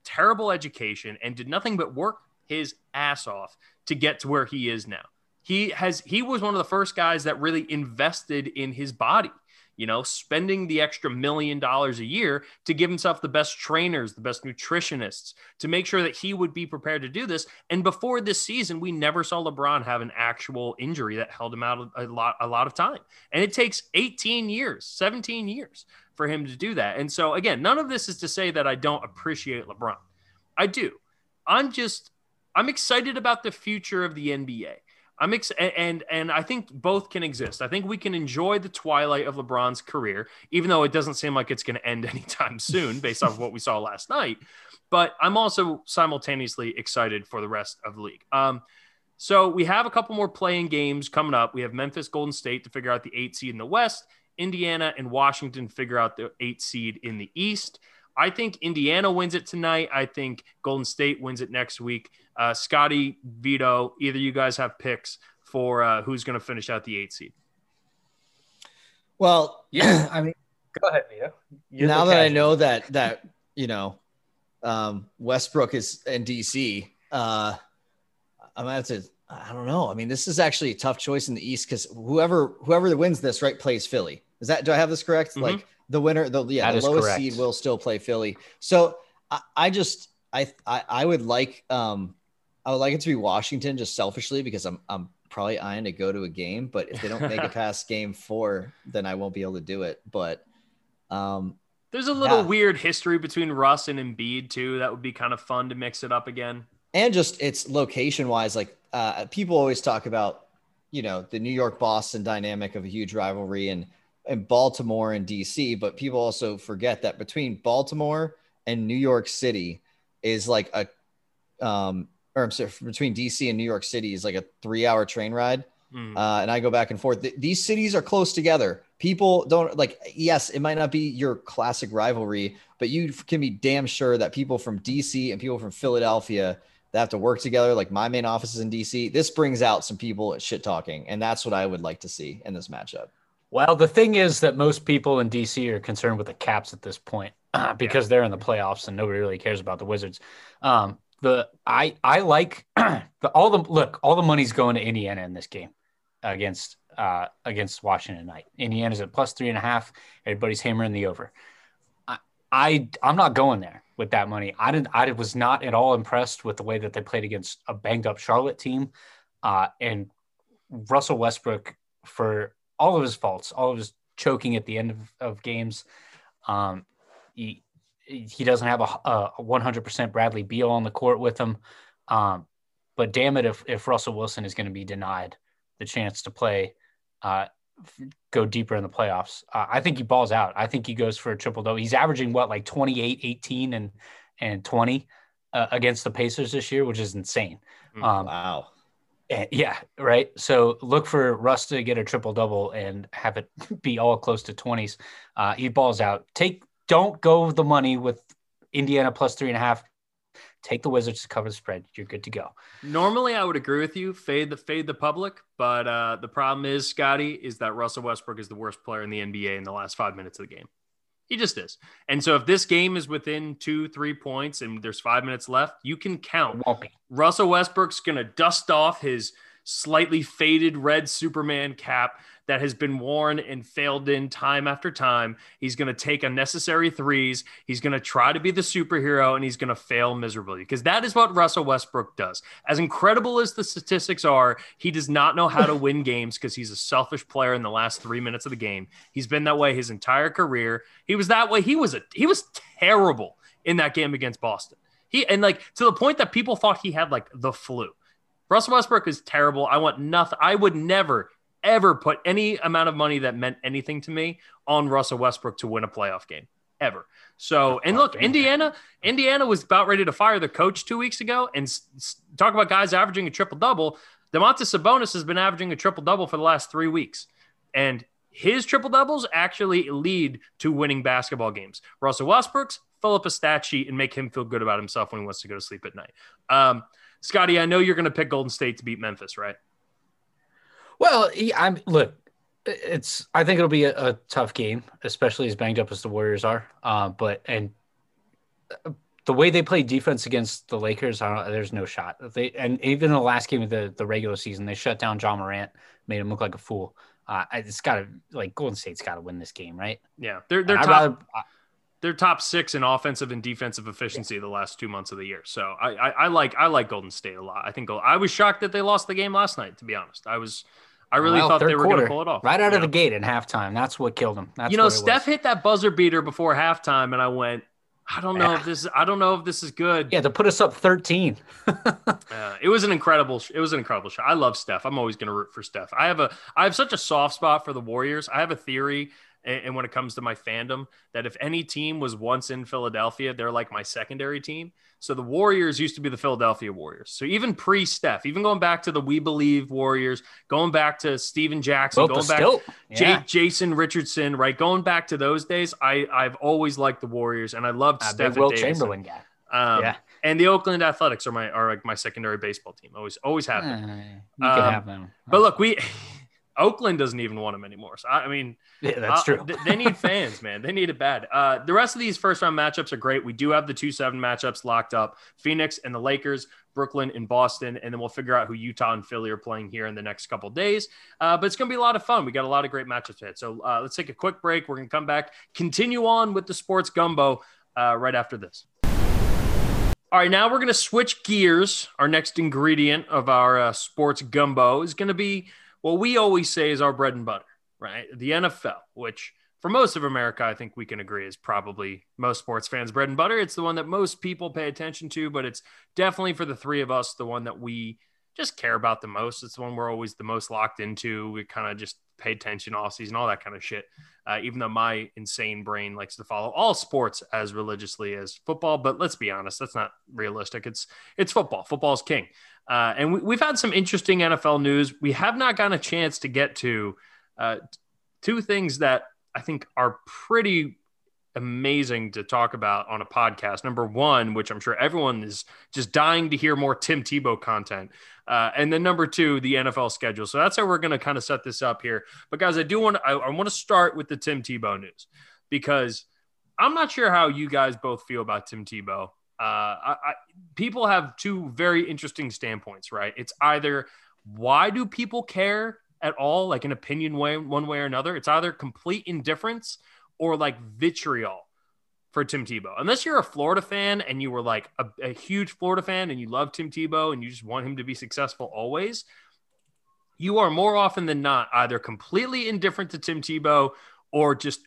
terrible education and did nothing but work his ass off to get to where he is now. He has he was one of the first guys that really invested in his body, you know, spending the extra million dollars a year to give himself the best trainers, the best nutritionists to make sure that he would be prepared to do this. And before this season, we never saw LeBron have an actual injury that held him out a lot a lot of time. And it takes 18 years, 17 years for him to do that. And so again, none of this is to say that I don't appreciate LeBron. I do. I'm just I'm excited about the future of the NBA. I'm ex- and and I think both can exist. I think we can enjoy the twilight of LeBron's career, even though it doesn't seem like it's going to end *laughs* anytime soon, based off of what we saw last night. But I'm also simultaneously excited for the rest of the league. Um, so we have a couple more play-in games coming up. We have Memphis, Golden State to figure out the eight seed in the West. Indiana and Washington figure out the eight seed in the East. I think Indiana wins it tonight. I think Golden State wins it next week. Uh, Scotty, Vido, either you guys have picks for uh, who's going to finish out the eight seed. Well, Yeah, *clears throat* I mean, go ahead, Vido. You're now the that I know that that you know um, Westbrook is in DC, uh, I'm gonna have to. I don't know. I mean, this is actually a tough choice in the East because whoever whoever wins this right plays Philly. Is that do I have this correct? Mhm. Like the winner, the yeah, That the lowest correct. seed will still play Philly. So I, I just I, I I would like um I would like it to be Washington just selfishly because I'm I'm probably eyeing to go to a game, but if they don't make it *laughs* past game four, then I won't be able to do it. But um There's a little Yeah. weird history between Russ and Embiid too. That would be kind of fun to mix it up again. and just it's location wise like uh, people always talk about you know the new york boston dynamic of a huge rivalry and and baltimore and dc but people also forget that between baltimore and new york city is like a um or i'm sorry between dc and new york city is like a three hour train ride Mm. Uh, and I go back and forth. Th- these cities are close together. People don't like, yes, it might not be your classic rivalry, but you can be damn sure that people from DC and people from Philadelphia that have to work together, like my main office is in DC, this brings out some people shit talking. And that's what I would like to see in this matchup. Well, the thing is that most people in DC are concerned with the Caps at this point *clears throat* uh, because yeah. they're in the playoffs and nobody really cares about the Wizards. Um, the I I like *clears throat* the all the look all the money's going to Indiana in this game against uh, against Washington tonight. Indiana's at plus three and a half. Everybody's hammering the over. I, I I'm not going there with that money. I didn't. I was not at all impressed with the way that they played against a banged up Charlotte team, uh, and Russell Westbrook for all of his faults, all of his choking at the end of, of games. Um, he he doesn't have a, a 100% Bradley Beal on the court with him. Um, but damn it, if, if Russell Wilson is going to be denied the chance to play, uh, go deeper in the playoffs, uh, I think he balls out. I think he goes for a triple double. He's averaging what, like 28, 18, and, and 20 uh, against the Pacers this year, which is insane. Mm, um, wow. And, yeah, right. So look for Russ to get a triple double and have it *laughs* be all close to 20s. Uh, he balls out. Take don't go the money with Indiana plus three and a half. Take the Wizards to cover the spread. You're good to go. Normally, I would agree with you. Fade the fade the public, but uh, the problem is, Scotty, is that Russell Westbrook is the worst player in the NBA in the last five minutes of the game. He just is. And so, if this game is within two, three points, and there's five minutes left, you can count. Russell Westbrook's going to dust off his slightly faded red Superman cap that has been worn and failed in time after time. He's going to take unnecessary threes. He's going to try to be the superhero and he's going to fail miserably because that is what Russell Westbrook does. As incredible as the statistics are, he does not know how to *laughs* win games because he's a selfish player in the last three minutes of the game. He's been that way his entire career. He was that way. He was a he was terrible in that game against Boston. He and like to the point that people thought he had like the flu. Russell Westbrook is terrible. I want nothing. I would never ever put any amount of money that meant anything to me on Russell Westbrook to win a playoff game ever. So, and look, Indiana, Indiana was about ready to fire the coach two weeks ago, and talk about guys averaging a triple double. Domantas Sabonis has been averaging a triple double for the last three weeks, and his triple doubles actually lead to winning basketball games. Russell Westbrook's fill up a stat sheet and make him feel good about himself when he wants to go to sleep at night. Um, Scotty, I know you're going to pick Golden State to beat Memphis, right? Well, I'm look. It's. I think it'll be a, a, tough game, especially as banged up as the Warriors are. Uh, but and the way they play defense against the Lakers, there's no shot. They and even the last game of the the regular season, they shut down Ja Morant, made him look like a fool. Uh, it's got to like Golden State's got to win this game, right? Yeah, they're they're top. Rather, they're top six in offensive and defensive efficiency yeah. the last two months of the year. So I, I, I like I like Golden State a lot. I think I was shocked that they lost the game last night. To be honest, I was I really well, thought they were going to pull it off. Right out of the gate in halftime. That's what killed them. That's you know, Steph hit that buzzer beater before halftime, and I went, I don't know yeah. if this. I don't know if this is good. Yeah, to put us up thirteen. *laughs* uh, it was an incredible. It was an incredible shot. I love Steph. I'm always going to root for Steph. I have a. I have such a soft spot for the Warriors. I have a theory and when it comes to my fandom that if any team was once in Philadelphia, they're like my secondary team. So the Warriors used to be the Philadelphia Warriors. So even pre Steph, even going back to the We Believe Warriors, going back to Stephen Jackson, going back to yeah. Jason Richardson, right? Going back to those days, I I've always liked the Warriors and I loved uh, Steph. Wilt Chamberlain guy. Um, yeah. And the Oakland Athletics are my are like my secondary baseball team. Always always have them. Uh, you um, can have them. But look, we Oakland doesn't even want him anymore. So I mean, yeah, that's uh, true. they need *laughs* fans, man. They need it bad. Uh, the rest of these first round matchups are great. We do have the two seven matchups locked up: Phoenix and the Lakers, Brooklyn and Boston, and then we'll figure out who Utah and Philly are playing here in the next couple days. Uh, but it's going to be a lot of fun. We got a lot of great matchups ahead. So uh, let's take a quick break. We're going to come back, continue on with the sports gumbo uh, right after this. All right, now we're going to switch gears. Our next ingredient of our uh, sports gumbo is going to be what we always say is our bread and butter, right? The NFL, which for most of America, I think we can agree is probably most sports fans' bread and butter. It's the one that most people pay attention to, but it's definitely for the three of us, the one that we just care about the most. It's the one we're always the most locked into. We kind of just pay attention all season, all that kind of shit. Uh, even though my insane brain likes to follow all sports as religiously as football, but let's be honest, that's not realistic. It's it's football. Football's king. Uh, and we, have had some interesting NFL news. We have not gotten a chance to get to uh, two things that I think are pretty amazing to talk about on a podcast. Number one, which I'm sure everyone is just dying to hear more Tim Tebow content. Uh, and then number two, the NFL schedule. So that's how we're going to kind of set this up here. But guys, I do want I, I want to start with the Tim Tebow news because I'm not sure how you guys both feel about Tim Tebow. Uh, I, I, people have two very interesting standpoints, right? It's either why do people care at all, like an opinion way, one way or another? It's either complete indifference or like vitriol for Tim Tebow. Unless you're a Florida fan and you were like a, a, huge Florida fan and you love Tim Tebow and you just want him to be successful always, you are more often than not either completely indifferent to Tim Tebow or just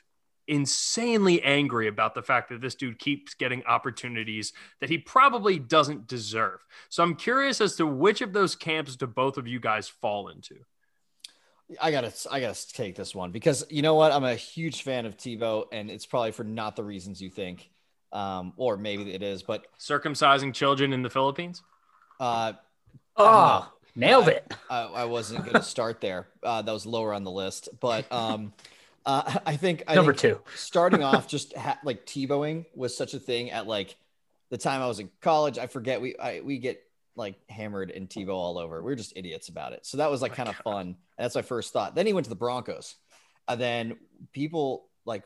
insanely angry about the fact that this dude keeps getting opportunities that he probably doesn't deserve. So I'm curious as to which of those camps do both of you guys fall into? I gotta, I gotta take this one because you know what? I'm a huge fan of Tebow, and it's probably for not the reasons you think, um, or maybe it is. But circumcising children in the Philippines. Uh, oh, nailed it. I, I, I wasn't gonna start there. Uh, that was lower on the list, but um, uh, I think I number think two. *laughs* starting off, just ha- like Tebowing was such a thing at like the time I was in college. I forget we I, we get like hammered and Tebow all over. We are just idiots about it. So that was like oh kind of fun. And that's my first thought. Then he went to the Broncos. And then people like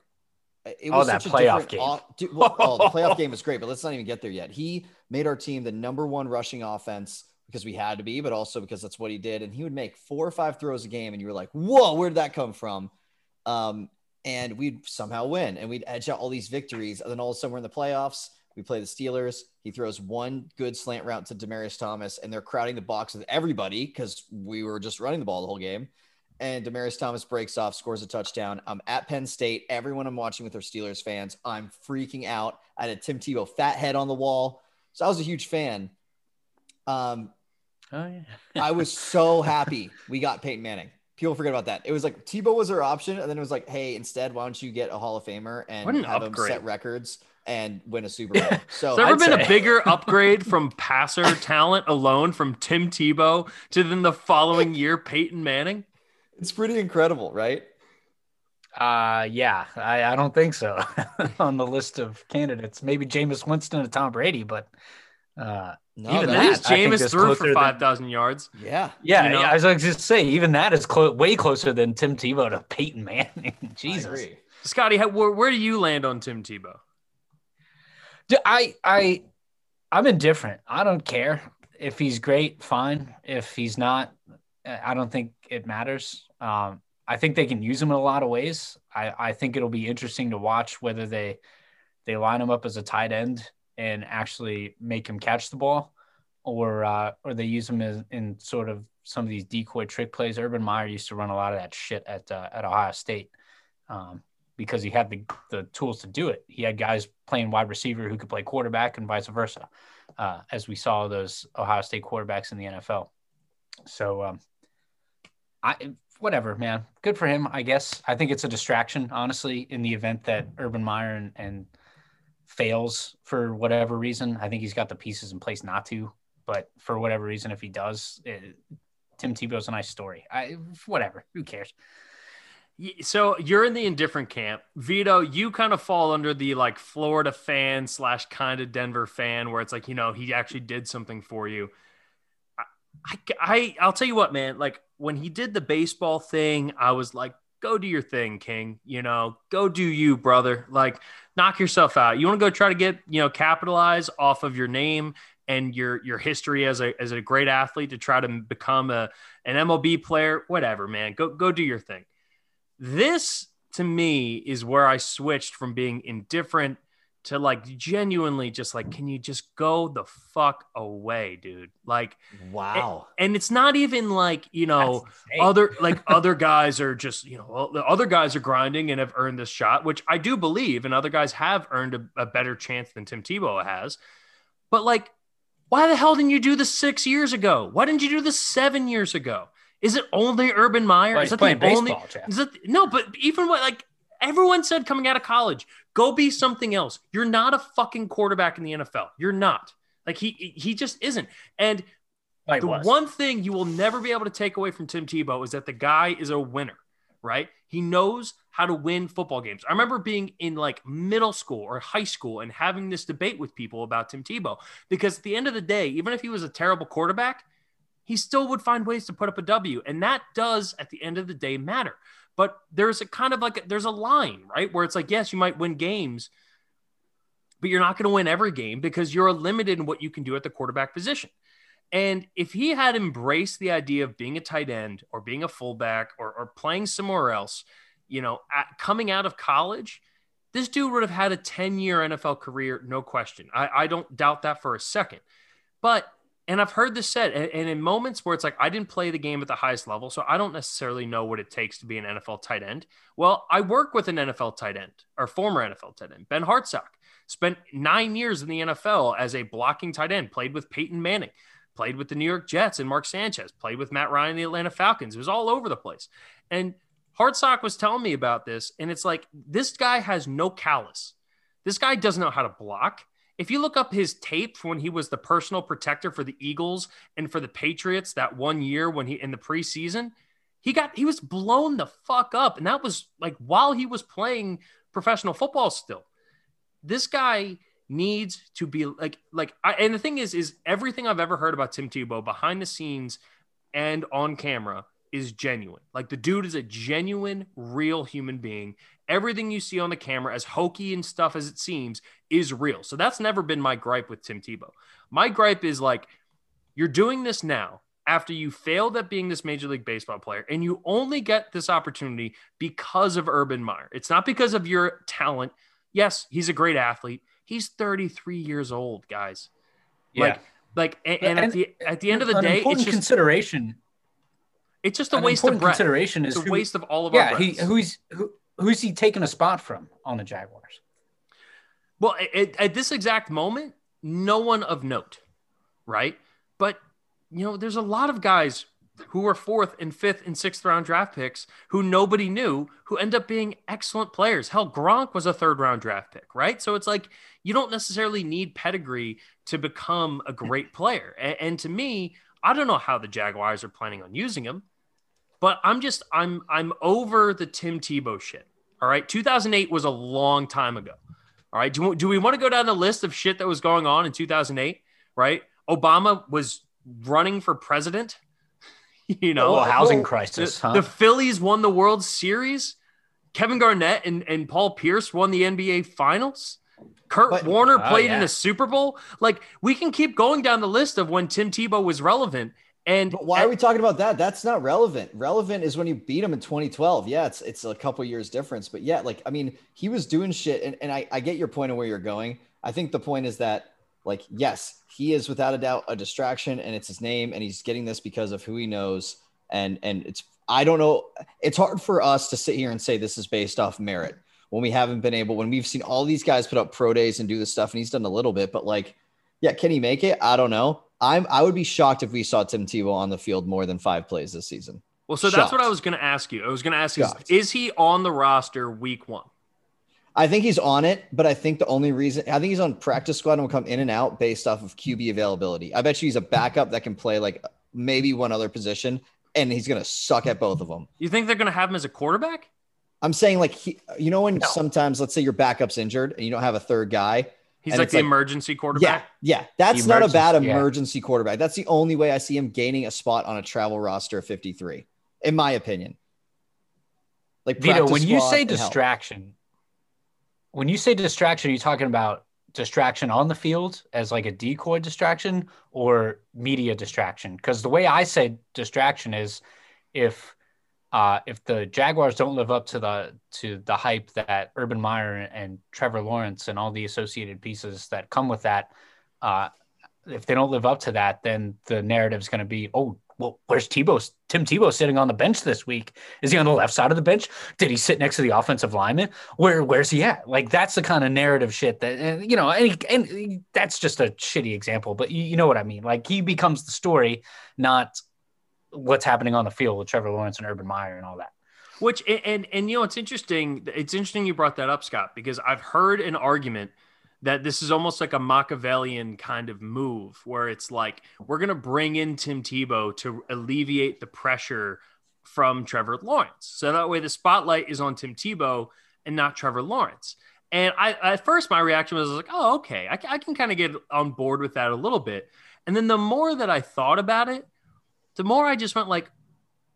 it oh, was oh, that playoff game. Off, dude, well, oh, the playoff *laughs* game was great, but let's not even get there yet. He made our team the number one rushing offense because we had to be, but also because that's what he did. And he would make four or five throws a game, and you were like, "Whoa, where did that come from?" Um, and we'd somehow win, and we'd edge out all these victories. And then all of a sudden, we're in the playoffs. We play the Steelers. He throws one good slant route to Demaryius Thomas, and they're crowding the box with everybody because we were just running the ball the whole game. And Demaryius Thomas breaks off, scores a touchdown. I'm at Penn State. Everyone I'm watching with are Steelers fans. I'm freaking out. I had a Tim Tebow fat head on the wall. So I was a huge fan. Um, oh, yeah. I was so *laughs* happy we got Peyton Manning. People forget about that. It was like Tebow was our option, and then it was like, hey, instead, why don't you get a Hall of Famer and have upgrade. him set records? And win a Super Bowl. *laughs* So Has there ever been say. a bigger *laughs* upgrade from passer talent alone from Tim Tebow to then the following year Peyton Manning? It's pretty incredible, right? Uh yeah, I, I don't think so *laughs* on the list of candidates. Maybe Jameis Winston and Tom Brady, but uh no, even that, Jameis threw for five thousand yards. Yeah, yeah. You know? I was going to say, even that is clo- way closer than Tim Tebow to Peyton Manning. Jesus, Scotty, how, where, where do you land on Tim Tebow? I I I'm indifferent. I don't care if he's great, fine. If he's not, I don't think it matters. Um, I think they can use him in a lot of ways. I, I think it'll be interesting to watch whether they they line him up as a tight end and actually make him catch the ball, or uh, or they use him as, in sort of some of these decoy trick plays. Urban Meyer used to run a lot of that shit at uh, at Ohio State. Um, because he had the, the tools to do it. He had guys playing wide receiver who could play quarterback and vice versa, uh, as we saw those Ohio State quarterbacks in the NFL. So, um, I whatever, man, good for him. I guess I think it's a distraction, honestly, in the event that Urban Meyer and, and fails for whatever reason. I think he's got the pieces in place not to, but for whatever reason, if he does, it, Tim Tebow's a nice story. I whatever, who cares? So you're in the indifferent camp. Vido, you kind of fall under the like Florida fan slash kind of Denver fan where it's like, you know, he actually did something for you. I, I, I'll tell you what, man, like when he did the baseball thing, I was like, go do your thing, King, you know, go do you, brother. Like knock yourself out. You want to go try to get, you know, capitalize off of your name and your, your history as a, as a great athlete to try to become a, an MLB player, whatever, man, go, go do your thing this to me is where I switched from being indifferent to like genuinely just like, can you just go the fuck away, dude? Like, wow. And, and it's not even like, you know, other like other guys are just, you know, the other guys are grinding and have earned this shot, which I do believe, and other guys have earned a, a better chance than Tim Tebow has. But like, Why the hell didn't you do this six years ago? Why didn't you do this seven years ago? Is it only Urban Meyer? Well, is playing the only? baseball. Is it no? But even what like everyone said coming out of college, go be something else. You're not a fucking quarterback in the NFL. You're not. Like he he just isn't. And Like the was. one thing you will never be able to take away from Tim Tebow is that the guy is a winner, right? He knows how to win football games. I remember being in like middle school or high school and having this debate with people about Tim Tebow because at the end of the day, even if he was a terrible quarterback, he still would find ways to put up a W. And that does at the end of the day matter. But there's a kind of like there's a line, right? Where it's like, yes, you might win games, but you're not going to win every game because you're limited in what you can do at the quarterback position. And if he had embraced the idea of being a tight end or being a fullback or, or playing somewhere else, you know, at, coming out of college, this dude would have had a 10 year NFL career, no question. I, I don't doubt that for a second. But, and I've heard this said, and, and in moments where it's like, I didn't play the game at the highest level, so I don't necessarily know what it takes to be an NFL tight end. Well, I work with an NFL tight end or former NFL tight end, Ben Hartsock. Spent nine years in the NFL as a blocking tight end, played with Peyton Manning played with the New York Jets and Mark Sanchez, played with Matt Ryan, the Atlanta Falcons. It was all over the place. And Hartsock was telling me about this, and it's like this guy has no callus. This guy doesn't know how to block. If you look up his tape when he was the personal protector for the Eagles and for the Patriots that one year when he in the preseason, he got he was blown the fuck up. And that was like while he was playing professional football still. This guy needs to be like like I, and the thing is is everything I've ever heard about Tim Tebow behind the scenes and on camera is genuine. Like the dude is a genuine, real human being. Everything you see on the camera, as hokey and stuff as it seems, is real. So that's never been my gripe with Tim Tebow. My gripe is like, you're doing this now after you failed at being this Major League Baseball player, and you only get this opportunity because of Urban Meyer. It's not because of your talent. Yes, he's a great athlete. He's 33 years old, guys. Yeah. Like, like, and, and at the at the end of the day, it's just consideration. It's just a an waste of breath. consideration It's is a who- waste of all of our Yeah, he who's who, who's he taking a spot from on the Jaguars? Well, at, at this exact moment, no one of note, right? But you know, there's a lot of guys who were fourth and fifth and sixth round draft picks who nobody knew who end up being excellent players. Hell, Gronk was a third round draft pick, right? So it's like you don't necessarily need pedigree to become a great player. And, and to me, I don't know how the Jaguars are planning on using him, but I'm just I'm I'm over the Tim Tebow shit. All right, 2008 was a long time ago. All right. Do, do we want to go down the list of shit that was going on in 2008? Right. Obama was running for president. *laughs* you know, oh, housing well, crisis, the, huh? the Phillies won the World Series. Kevin Garnett and, and Paul Pierce won the NBA Finals. Kurt But- Warner Oh, played in a Super Bowl. Like we can keep going down the list of when Tim Tebow was relevant. And But why are we talking about that? That's not relevant. Relevant is when you beat him in 2012. Yeah, it's it's a couple years difference, but yeah, like I mean, he was doing shit, and, and I, I get your point of where you're going. I think the point is that like yes, he is without a doubt a distraction, and it's his name, and he's getting this because of who he knows, and and it's I don't know. It's hard for us to sit here and say this is based off merit when we haven't been able when we've seen all these guys put up pro days and do this stuff, and he's done a little bit, but like, yeah, can he make it? I don't know. I'm I would be shocked if we saw Tim Tebow on the field more than five plays this season. well, so that's what I was going to ask you. I was going to ask you, is, is he on the roster week one? I think he's on it, but I think the only reason I think he's on practice squad and will come in and out based off of QB availability. I bet you he's a backup that can play like maybe one other position, and he's gonna suck at both of them. You think they're going to have him as a quarterback? I'm saying like he, you know when No. sometimes let's say your backup's injured and you don't have a third guy. He's And like the like- emergency quarterback. yeah, yeah. that's not a bad Emergency, yeah. quarterback. That's the only way I see him gaining a spot on a travel roster of 53, in my opinion. Like Vido, when you say and help. distraction, when you say distraction, are you talking about distraction on the field as like a decoy distraction or media distraction? Because the way I say distraction is if uh, if the Jaguars don't live up to the to the hype that Urban Meyer and Trevor Lawrence and all the associated pieces that come with that, uh, if they don't live up to that, then the narrative is going to be, oh, well, where's Tebow? Tim Tebow sitting on the bench this week? Is he on the left side of the bench? Did he sit next to the offensive lineman? Where where's he at? Like that's the kind of narrative shit that you know, and, and that's just a shitty example, but you, you know what I mean. Like he becomes the story, not what's happening on the field with Trevor Lawrence and Urban Meyer and all that. Which and, and you know it's interesting. It's interesting you brought that up, Scott, because I've heard an argument that this is almost like a Machiavellian kind of move where it's like we're going to bring in Tim Tebow to alleviate the pressure from Trevor Lawrence. So that way the spotlight is on Tim Tebow and not Trevor Lawrence. And I at first my reaction was like, oh, okay, I, I can kind of get on board with that a little bit. And then the more that I thought about it, the more I just went like,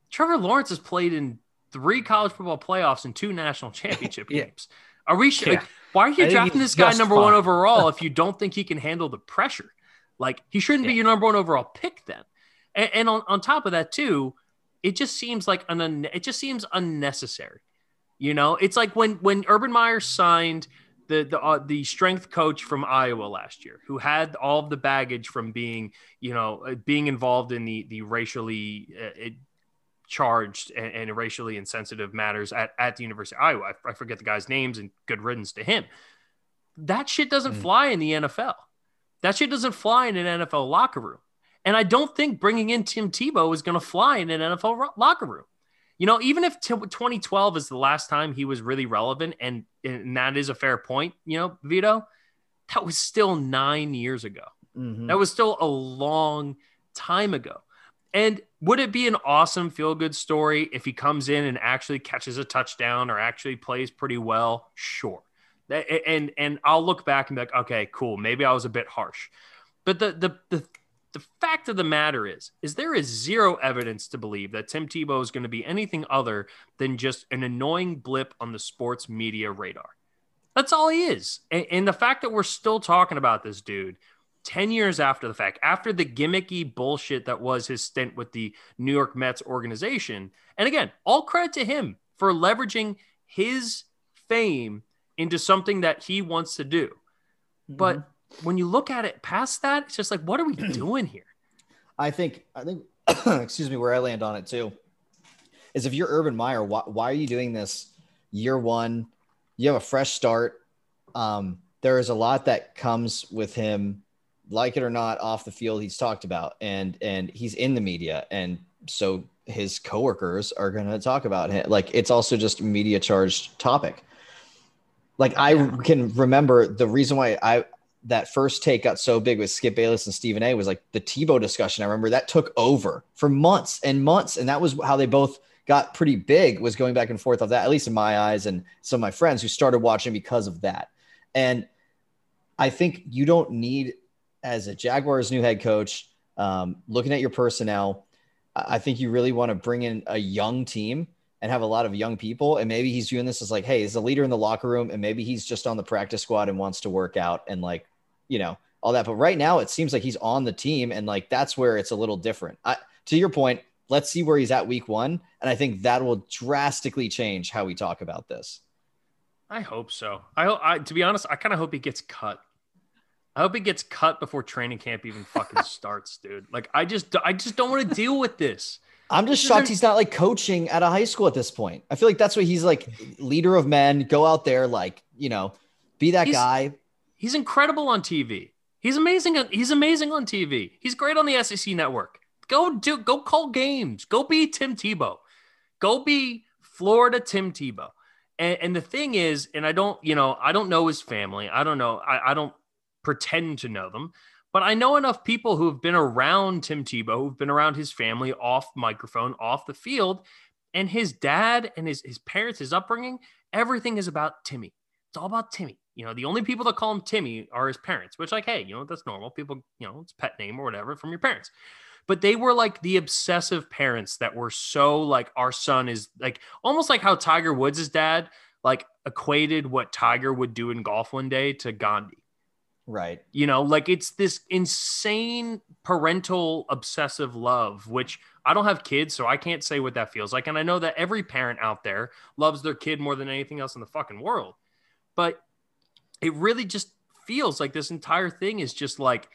Trevor Lawrence has played in three college football playoffs and two national championship *laughs* yeah. games. Are we sure? Yeah. Like, why are you drafting this guy number fine. one overall if you *laughs* don't think he can handle the pressure? Like he shouldn't yeah. be your number one overall pick then. And, and, on, on top of that too, it just seems like an un- it just seems unnecessary. You know, it's like when when Urban Meyer signed the the uh, the strength coach from Iowa last year, who had all of the baggage from being you know uh, being involved in the the racially uh, charged and, and, racially insensitive matters at, at the University of Iowa. I, I, forget the guy's names and good riddance to him. That shit doesn't mm. fly in the NFL. That shit doesn't fly in an NFL locker room. And I don't think bringing in Tim Tebow is going to fly in an NFL ro- locker room. You know, even if t- 2012 is the last time he was really relevant, and, and that is a fair point, you know, Vido, that was still nine years ago. Mm-hmm. That was still a long time ago. And would it be an awesome feel good story if he comes in and actually catches a touchdown or actually plays pretty well? Sure. And and I'll look back and be like, okay, cool. Maybe I was a bit harsh. But the the the the fact of the matter is, is there is zero evidence to believe that Tim Tebow is going to be anything other than just an annoying blip on the sports media radar. That's all he is. And, and the fact that we're still talking about this dude 10 years after the fact, after the gimmicky bullshit that was his stint with the New York Mets organization. And again, all credit to him for leveraging his fame into something that he wants to do. Mm-hmm. When you look at it past that, it's just like, what are we *clears throat* doing here? I think, I think, *clears throat* excuse me, where I land on it too is if you're Urban Meyer, why, why are you doing this year one? You have a fresh start. Um, there is a lot that comes with him like it or not, off the field, he's talked about, and and he's in the media, and so his coworkers are going to talk about him. Like it's also just media charged topic. Like I can remember the reason why I that first take got so big with Skip Bayless and Stephen A was like the Tebow discussion. I remember that took over for months and months, and that was how they both got pretty big. Was going back and forth of that, at least in my eyes, and some of my friends who started watching because of that. And I think you don't need as a Jaguars new head coach, um, looking at your personnel, I think you really want to bring in a young team and have a lot of young people. And maybe he's doing this as like, hey, he's a leader in the locker room, and maybe he's just on the practice squad and wants to work out and like, you know, all that. But right now, it seems like he's on the team, and like that's where it's a little different. I, to your point, let's see where he's at week one, and I think that will drastically change how we talk about this. I hope so. I, I to be honest, I kind of hope he gets cut. I hope he gets cut before training camp even fucking *laughs* starts, dude. Like I just I just don't want to deal with this. I'm just shocked he's not like coaching at a high school at this point. I feel like that's what he's like leader of men, go out there like, you know, be that he's, guy. He's incredible on TV. He's amazing he's amazing on TV. He's great on the SEC network. Go do go call games. Go be Tim Tebow. Go be Florida Tim Tebow. And, and the thing is, and I don't, you know, I don't know his family. I don't know. I, I don't pretend to know them. But I know enough people who have been around Tim Tebow, who've been around his family off microphone, off the field, and his dad and his, his parents, his upbringing, everything is about Timmy. It's all about Timmy. You know, the only people that call him Timmy are his parents, which, like, hey, you know, that's normal. People, you know, it's pet name or whatever from your parents. But they were like the obsessive parents that were so like, our son is like almost like how Tiger Woods' dad like equated what Tiger would do in golf one day to Gandhi. Right. You know, like it's this insane parental obsessive love, which I don't have kids, so I can't say what that feels like. And I know that every parent out there loves their kid more than anything else in the fucking world. But it really just feels like this entire thing is just like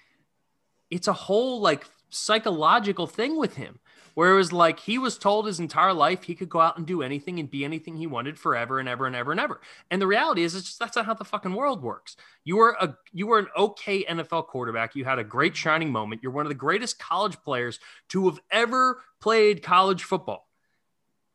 it's a whole like psychological thing with him where it was like he was told his entire life he could go out and do anything and be anything he wanted forever and ever and ever and ever. And the reality is, it's just that's not how the fucking world works. You were a you were an okay NFL quarterback. You had a great shining moment. You're one of the greatest college players to have ever played college football.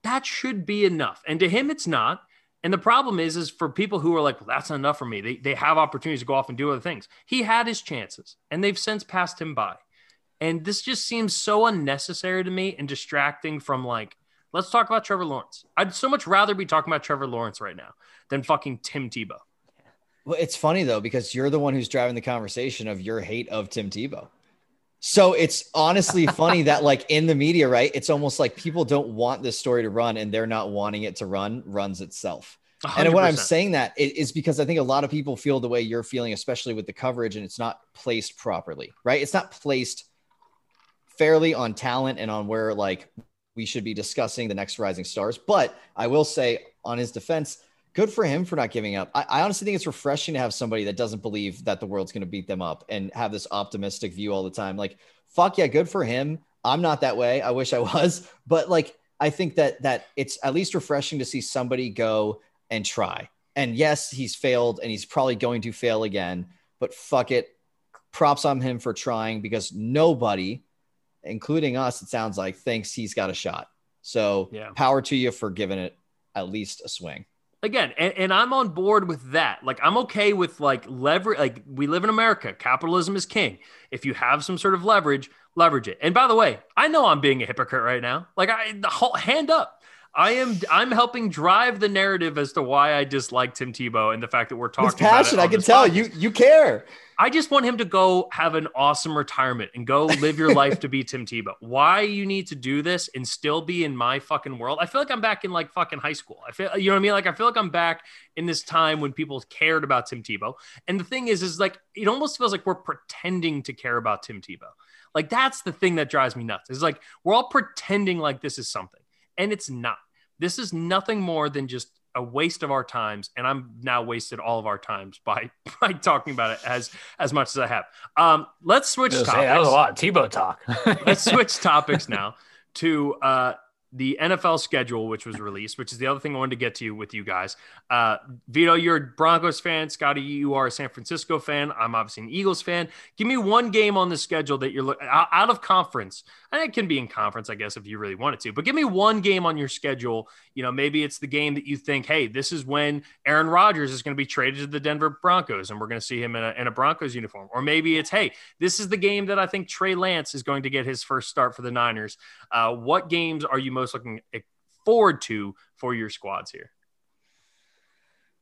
That should be enough. And to him, it's not. And the problem is, is for people who are like, well, that's not enough for me. They, they have opportunities to go off and do other things. He had his chances and they've since passed him by. And this just seems so unnecessary to me and distracting from like, let's talk about Trevor Lawrence. I'd so much rather be talking about Trevor Lawrence right now than fucking Tim Tebow. Well, it's funny though, because you're the one who's driving the conversation of your hate of Tim Tebow. So it's honestly funny that like in the media, right? It's almost like people don't want this story to run and they're not wanting it to run, runs itself. 100%. And when I'm saying that is because I think a lot of people feel the way you're feeling, especially with the coverage, and it's not placed properly, right? It's not placed fairly on talent and on where like we should be discussing the next rising stars. But I will say, on his defense, good for him for not giving up. I, I honestly think it's refreshing to have somebody that doesn't believe that the world's going to beat them up and have this optimistic view all the time. Like, fuck yeah, good for him. I'm not that way. I wish I *laughs* was, but like, I think that that it's at least refreshing to see somebody go and try. And yes, he's failed and he's probably going to fail again, but fuck it. Props on him for trying because nobody, including us, it sounds like, thinks he's got a shot. So yeah. power to you for giving it at least a swing again and, and, i'm on board with that. Like i'm okay with like leverage like we live in america. Capitalism is king. If you have some sort of leverage leverage it. And by the way i know i'm being a hypocrite right now. Like i the whole hand up I am I'm helping drive the narrative as to why I dislike Tim Tebow and the fact that we're talking. It's passion. I can tell podcast. you you care. I just want him to go have an awesome retirement and go live your life to be Tim Tebow. *laughs* Why you need to do this and still be in my fucking world? I feel like I'm back in like fucking high school. I feel, you know what I mean? Like I feel like I'm back in this time when people cared about Tim Tebow. And the thing is, is like it almost feels like we're pretending to care about Tim Tebow. Like that's the thing that drives me nuts. It's like we're all pretending like this is something, and it's not. This is nothing more than just a waste of our times and i'm now wasted all of our times by *laughs* by talking about it as as much as i have. Um let's switch topics. Say, that was a lot. Of tebow talk. Let's *laughs* switch topics now to uh the NFL schedule, which was released, which is the other thing I wanted to get to you with you guys. Uh, Vido, you're a Broncos fan. Scotty, you are a San Francisco fan. I'm obviously an Eagles fan. Give me one game on the schedule that you're looking out of conference. And it can be in conference, I guess, if you really wanted to. But give me one game on your schedule. You know, maybe it's the game that you think, hey, this is when Aaron Rodgers is going to be traded to the Denver Broncos, and we're going to see him in a, in a Broncos uniform. Or maybe it's, hey, this is the game that I think Trey Lance is going to get his first start for the Niners. Uh, what games are you most looking forward to for your squads here?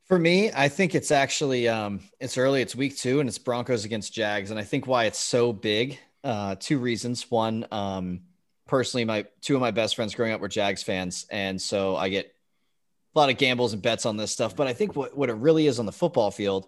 For me, I think it's actually um, it's early. It's week two, and it's Broncos against Jags. And I think why it's so big. Uh, two reasons. One, um, personally, my two of my best friends growing up were Jags fans, and so I get a lot of gambles and bets on this stuff. But I think what what it really is on the football field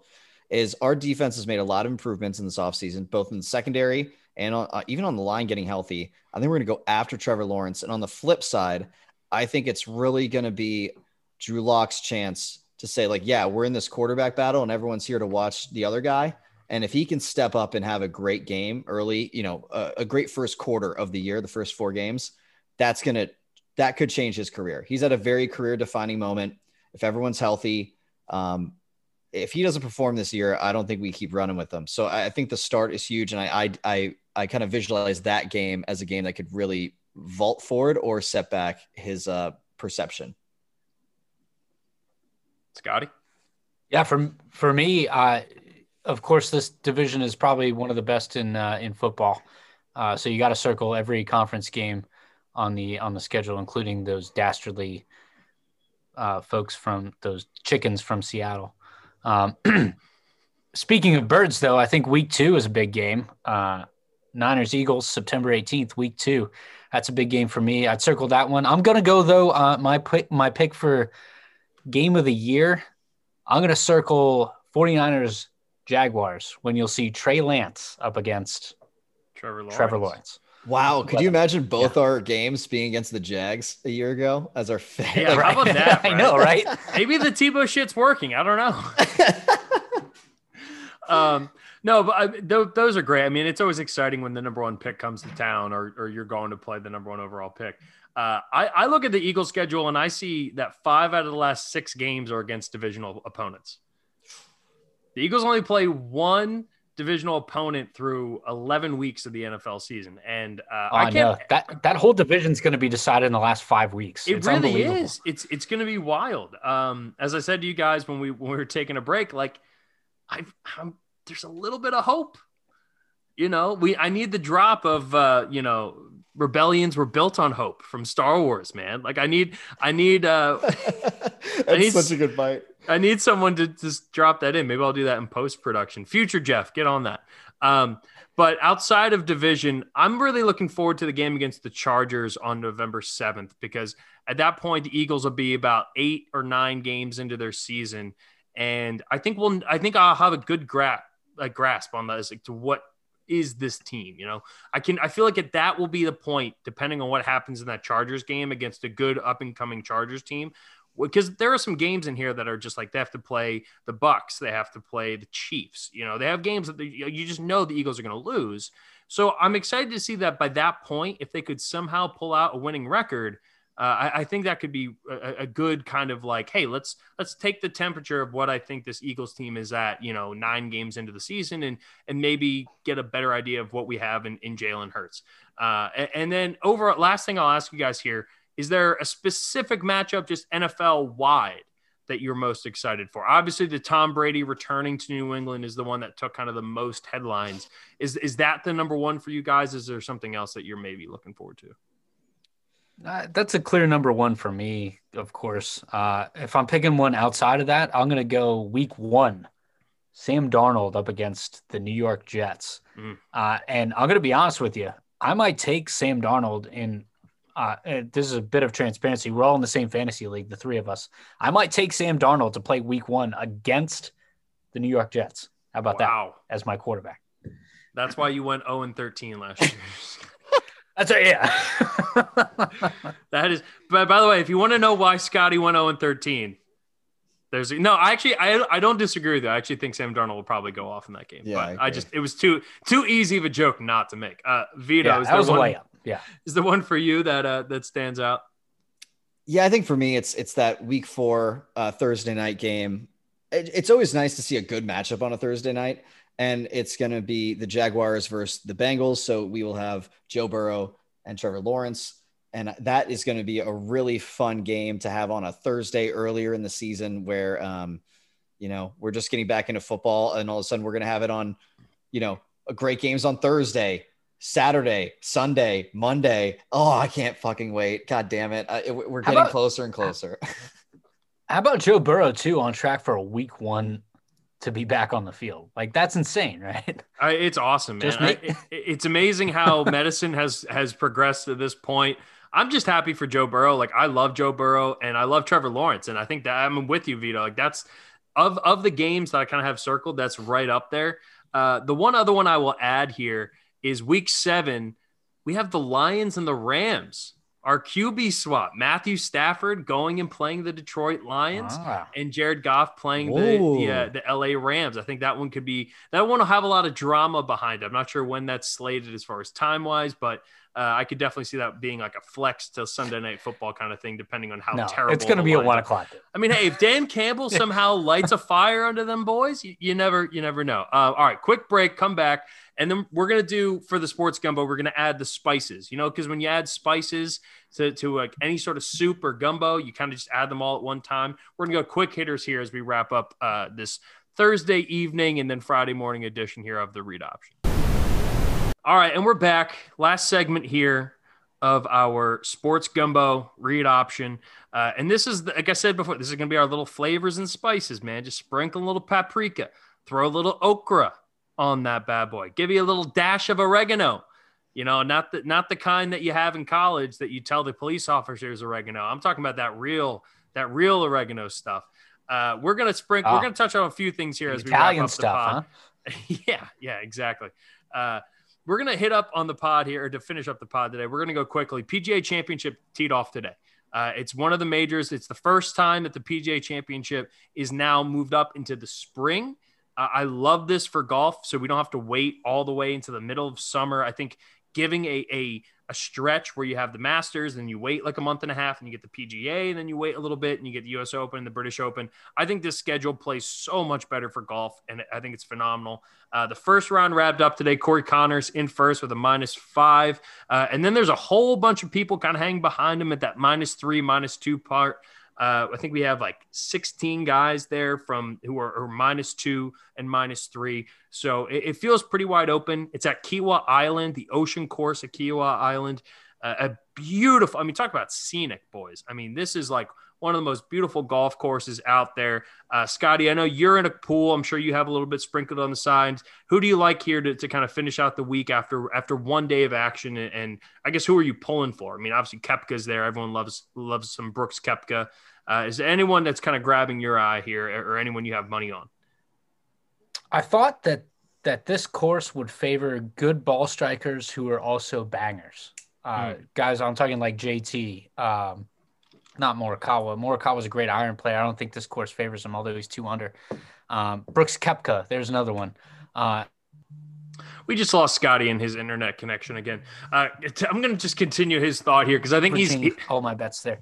is our defense has made a lot of improvements in this offseason, both in the secondary and on, uh, even on the line getting healthy. I think we're going to go after Trevor Lawrence. And on the flip side, I think it's really going to be Drew Lock's chance to say, like, yeah, we're in this quarterback battle and everyone's here to watch the other guy. And if he can step up and have a great game early, you know, a, a great first quarter of the year, the first four games, that's going to, that could change his career. He's at a very career defining moment. If everyone's healthy, um, if he doesn't perform this year, I don't think we keep running with them. So I think the start is huge, and I I I, I kind of visualize that game as a game that could really vault forward or set back his uh, perception. Scotty, yeah, for for me, uh, of course, this division is probably one of the best in uh, in football. Uh, so you got to circle every conference game on the on the schedule, including those dastardly uh, folks from those chickens from Seattle. Um, *clears throat* speaking of birds, though, I think week two is a big game. Uh, Niners Eagles, September 18th, week two. That's a big game for me. I'd circle that one. I'm gonna go though. Uh, my pick, my pick for game of the year. I'm gonna circle 49ers Jaguars when you'll see Trey Lance up against Trevor Lawrence. Trevor Lawrence. Wow, could you imagine both yeah. our games being against the Jags a year ago as our fan? Yeah, like, how about that? *laughs* I know, right? *laughs* Maybe the Tebow shit's working. I don't know. *laughs* um, No, but I, th- those are great. I mean, it's always exciting when the number one pick comes to town, or or you're going to play the number one overall pick. Uh, I, I look at the Eagles schedule and I see that five out of the last six games are against divisional opponents. The Eagles only play one divisional opponent through 11 weeks of the NFL season. And uh, Oh, I I can't, know that that whole division's going to be decided in the last five weeks. it It's really is. It's, it's going to be wild. Um, as I said to you guys, when we, when we were taking a break, like I've, I'm, there's a little bit of hope, you know, we, I need the drop of, uh, you know, rebellions were built on hope from Star Wars, man. Like I need, I need, uh, *laughs* That's need- such a good bite. I need someone to just drop that in. Maybe I'll do that in post production. Future Jeff, get on that. Um, but outside of division, I'm really looking forward to the game against the Chargers on November 7th because at that point the Eagles will be about eight or nine games into their season, and I think we'll I think I'll have a good grasp a grasp on that as like to what is this team. You know, I can I feel like at that will be the point, depending on what happens in that Chargers game against a good up and coming Chargers team, because there are some games in here that are just like they have to play the Bucks, they have to play the Chiefs. You know, they have games that they, you just know the Eagles are going to lose. So I'm excited to see that by that point, if they could somehow pull out a winning record, uh, I, I think that could be a, a good kind of like, hey, let's let's take the temperature of what I think this Eagles team is at, you know, nine games into the season, and and maybe get a better idea of what we have in, in Jalen Hurts. Uh, and, and then over last thing I'll ask you guys here is there a specific matchup just NFL wide that you're most excited for? Obviously, the Tom Brady returning to New England is the one that took kind of the most headlines. Is is that the number one for you guys? Is there something else that you're maybe looking forward to? Uh, that's a clear number one for me, of course. Uh, if I'm picking one outside of that, I'm going to go week one. Sam Darnold up against the New York Jets. Mm. Uh, and I'm going to be honest with you. I might take Sam Darnold in. Uh, and this is a bit of transparency. We're all in the same fantasy league, the three of us. I might take Sam Darnold to play week one against the New York Jets. How about wow. that as my quarterback? That's why you went 0 and 13 last year. *laughs* That's a, yeah. *laughs* that is, but by the way, if you want to know why Scotty went 0 and 13, there's no, I actually, I, I don't disagree with you. I actually think Sam Darnold will probably go off in that game. Yeah, but I I, just, it was too, too easy of a joke not to make. Uh, Vido, yeah is that there was a one, layup. Yeah. is the one for you that, uh, that stands out? Yeah, I think for me, it's it's that week four uh, Thursday night game. It, it's always nice to see a good matchup on a Thursday night, and it's going to be the Jaguars versus the Bengals. So we will have Joe Burrow and Trevor Lawrence, and that is going to be a really fun game to have on a Thursday earlier in the season, where um, you know we're just getting back into football, and all of a sudden we're going to have it on, you know, a great games on Thursday. Saturday, Sunday, Monday. Oh, I can't fucking wait. God damn it. I, we're getting about- closer and closer. *laughs* How about Joe Burrow too on track for a week one to be back on the field? Like that's insane, *laughs* right? I, it's awesome, man. Just I, it, it's amazing how *laughs* medicine has has progressed to this point. I'm just happy for Joe Burrow. Like I love Joe Burrow and I love Trevor Lawrence, and I think that I'm with you, Vido. Like that's of of the games that I kind of have circled. That's right up there. Uh, the one other one I will add here is Week Seven. We have the Lions and the Rams. Our QB swap: Matthew Stafford going and playing the Detroit Lions Ah. and Jared Goff playing the the, uh, the LA Rams. I think that one could be that one will have a lot of drama behind it. I'm not sure when that's slated as far as time wise, but uh, I could definitely see that being like a flex to Sunday night football kind of thing, depending on how no, terrible it's going to be at one o'clock. I mean, hey, if Dan Campbell *laughs* somehow lights a fire under them boys, you, you never, you never know. Uh, all right, quick break, come back, and then we're gonna do for the sports gumbo. We're gonna add the spices, you know, because when you add spices to to like any sort of soup or gumbo, you kind of just add them all at one time. We're gonna go quick hitters here as we wrap up uh, this Thursday evening and then Friday morning edition here of the read option. All right, and we're back. Last segment here of our sports gumbo read option. Uh, and this is, the, like I said before, this is going to be our little flavors and spices, man. Just sprinkle a little paprika, throw a little okra on that bad boy, give you a little dash of oregano. You know, not the not the kind that you have in college that you tell the police officers oregano. I'm talking about that real that real oregano stuff. Uh, we're gonna sprinkle. we're Ah. gonna touch on a few things here as we Italian wrap up the stuff, pod. huh? *laughs* yeah, yeah, exactly. Uh, we're gonna hit up on the pod here to finish up the pod today. We're gonna go quickly. PGA Championship teed off today. Uh, it's one of the majors. It's the first time that the PGA Championship is now moved up into the spring. Uh, I love this for golf, so we don't have to wait all the way into the middle of summer. I think giving a, a a stretch where you have the Masters and you wait like a month and a half and you get the PGA and then you wait a little bit and you get the US Open and the British Open. I think this schedule plays so much better for golf and I think it's phenomenal. Uh, the first round wrapped up today. Corey Conners in first with a minus five. Uh, and then there's a whole bunch of people kind of hanging behind him at that minus three, minus two part. Uh, I think we have like 16 guys there from who are, are minus two and minus three. So it, it, feels pretty wide open. It's at Kiawah Island, the ocean course at Kiawah Island. A beautiful, I mean, talk about scenic, boys. I mean, this is like one of the most beautiful golf courses out there. Uh, Scotty, I know you're in a pool. I'm sure you have a little bit sprinkled on the sides. Who do you like here to, to kind of finish out the week after after one day of action? And, and I guess who are you pulling for? I mean, obviously Koepka's there. Everyone loves loves some Brooks Koepka. Uh, is there anyone that's kind of grabbing your eye here, or anyone you have money on? I thought that that this course would favor good ball strikers who are also bangers. Uh, mm. Guys, I'm talking like JT, um, not Morikawa. Morikawa is a great iron player. I don't think this course favors him, although he's two under. Um, Brooks Koepka, there's another one. Uh, we just lost Scotty and his internet connection again. Uh, I'm going to just continue his thought here because I think he's he, all my bets there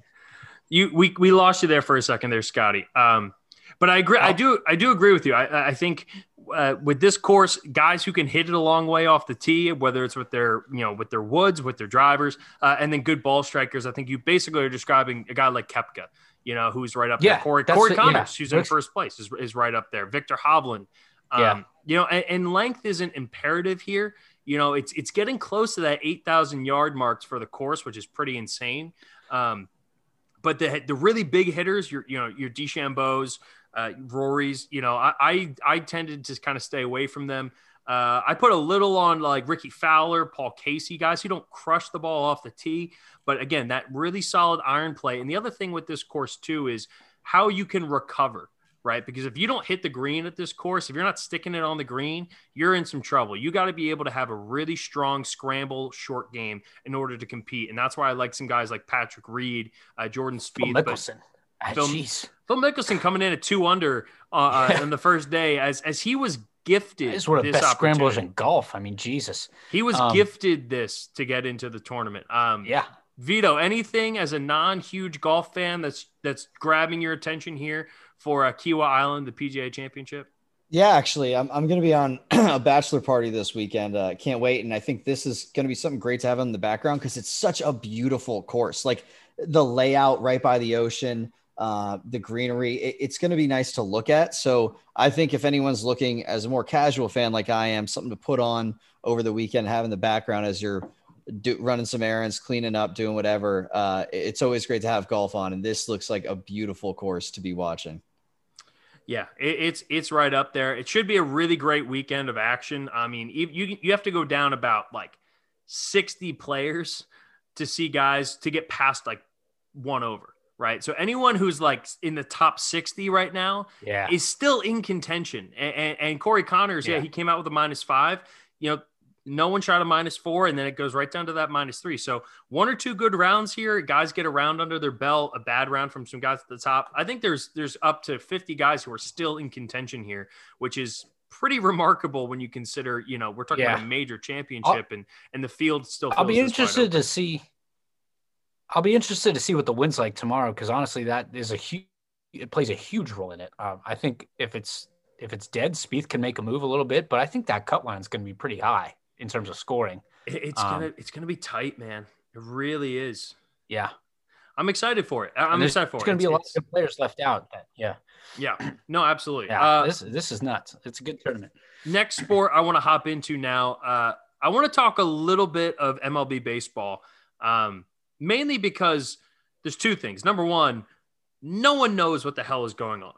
you we we lost you there for a second there, Scotty. Um, but I agree. I do. I do agree with you. I, I think uh, with this course, guys who can hit it a long way off the tee, whether it's with their you know with their woods, with their drivers, uh, and then good ball strikers. I think you basically are describing a guy like Koepka, you know, who's right up yeah, there. Corey, Corey Conners, yeah. who's in first place, is, is right up there. Viktor Hovland. Um, yeah. You know, and, and length isn't imperative here. You know, it's it's getting close to that eight thousand yard marks for the course, which is pretty insane. Um, but the the really big hitters, your you know your DeChambeau's, uh, Rory's, you know, I, I, I tended to kind of stay away from them. Uh, I put a little on like Rickie Fowler, Paul Casey, guys who don't crush the ball off the tee, but again, that really solid iron play. And the other thing with this course too is how you can recover right? Because if you don't hit the green at this course, if you're not sticking it on the green, you're in some trouble. You got to be able to have a really strong scramble short game in order to compete. And that's why I like some guys like Patrick Reed, uh, Jordan. Phil Mickelson. Ah, Phil, Phil, Mickelson coming in at two under uh, uh yeah. on the first day as, as he was gifted. This is one of the best scramblers in golf. I mean, Jesus. He was um, gifted this to get into the tournament. Um, yeah. Vido, anything as a non-huge golf fan that's that's grabbing your attention here for uh, Kiawah Island, the PGA Championship? Yeah, actually, I'm, I'm going to be on *clears throat* a bachelor party this weekend. Uh, can't wait. And I think this is going to be something great to have in the background because it's such a beautiful course. Like the layout right by the ocean, uh, the greenery, it, it's going to be nice to look at. So I think if anyone's looking as a more casual fan like I am, something to put on over the weekend, have in the background as you're do, running some errands, cleaning up, doing whatever. Uh, it's always great to have golf on, and this looks like a beautiful course to be watching. Yeah, it, it's it's right up there. It should be a really great weekend of action. I mean, you you have to go down about like sixty players to see guys to get past like one over, right? So anyone who's like in the top sixty right now, yeah, is still in contention. And, and, and Corey Conners, yeah. yeah, he came out with a minus five. You know, no one shot a minus four, and then it goes right down to that minus three. So one or two good rounds here. Guys get a round under their belt, a bad round from some guys at the top. I think there's there's up to 50 guys who are still in contention here, which is pretty remarkable when you consider, you know, we're talking yeah. about a major championship I'll, and and the field still. I'll be interested to see. I'll be interested to see what the wind's like tomorrow because honestly, that is a huge. It plays a huge role in it. Um, I think if it's if it's dead, Spieth can make a move a little bit, but I think that cut line is going to be pretty high in terms of scoring. It's um, gonna it's gonna be tight, man. It really is. Yeah, I'm excited for it. I'm excited for it. There's gonna be a lot of players left out. yeah. Yeah. No, absolutely. Yeah. Uh, this this is nuts. It's a good tournament. Next sport I want to hop into now. Uh, I want to talk a little bit of MLB baseball, um, mainly because there's two things. Number one, no one knows what the hell is going on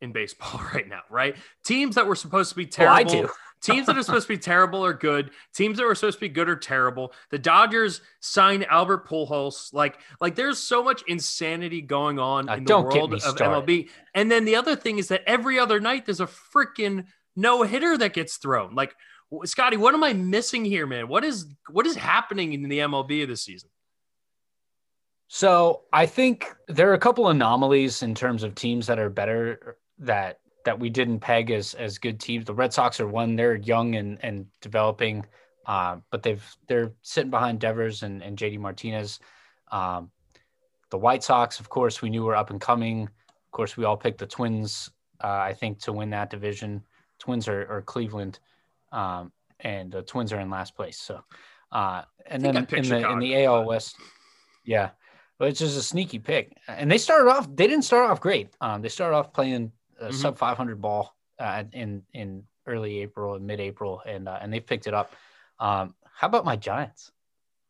in baseball *laughs* right now, right? Teams that were supposed to be terrible. Well, I do. *laughs* Teams that are supposed to be terrible are good. Teams that were supposed to be good are terrible. The Dodgers signed Albert Pujols. Like, like there's so much insanity going on uh, in the world of started. MLB. And then the other thing is that every other night there's a freaking no hitter that gets thrown. Like, Scotty, what am I missing here, man? What is what is happening in the MLB this season? So I think there are a couple anomalies in terms of teams that are better that that we didn't peg as as good teams. The Red Sox are one; they're young and and developing, uh, but they've they're sitting behind Devers and, and JD Martinez. Um, the White Sox, of course, we knew were up and coming. Of course, we all picked the Twins. Uh, I think to win that division, Twins are, are Cleveland, um, and the Twins are in last place. So, uh, and then in the Chicago, in the AL West, yeah, it's just a sneaky pick. And they started off; they didn't start off great. Um, they started off playing a mm-hmm. sub 500 ball uh, in in early April and mid April, and uh, and they picked it up. Um, how about my Giants?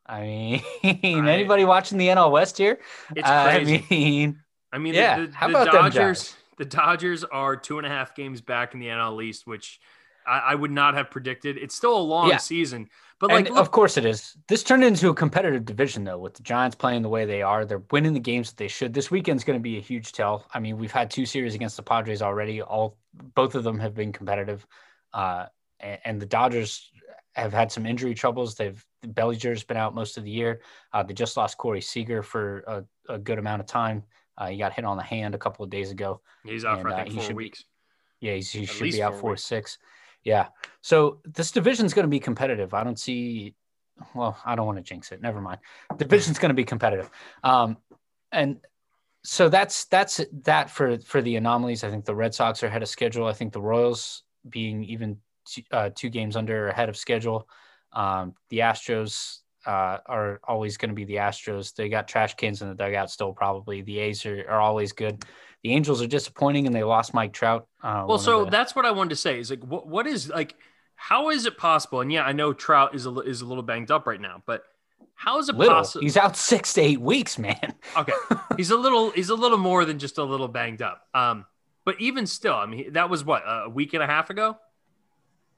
I mean, *laughs* I, anybody watching the NL West here? It's uh, crazy. I mean, I mean, yeah. The, the, how the about Dodgers? The Dodgers are two and a half games back in the NL East, which I, I would not have predicted. It's still a long yeah. season, but like, look, of course it is. This turned into a competitive division, though, with the Giants playing the way they are. They're winning the games that they should. This weekend's going to be a huge tell. I mean, we've had two series against the Padres already. All both of them have been competitive, uh, and, and the Dodgers have had some injury troubles. They've Bellinger's been out most of the year. Uh, they just lost Corey Seager for a, a good amount of time. Uh, he got hit on the hand a couple of days ago. He's out and, for I think uh, four weeks. Be, yeah, he should be out for six. Yeah. So this division's going to be competitive. I don't see. Well, I don't want to jinx it. Never mind. Division's going to be competitive. Um, and so that's that's that for for the anomalies. I think the Red Sox are ahead of schedule. I think the Royals being even two, uh, two games under ahead of schedule. Um, the Astros uh, are always going to be the Astros. They got trash cans in the dugout still, probably. The A's are, are always good. The Angels are disappointing, and they lost Mike Trout. Uh, well, so the... that's what I wanted to say. Is like, what what is like, how is it possible? And yeah, I know Trout is a is a little banged up right now, but how is it possible? He's out six to eight weeks, man. *laughs* okay, he's a little he's a little more than just a little banged up. Um, but even still, I mean, that was what a week and a half ago.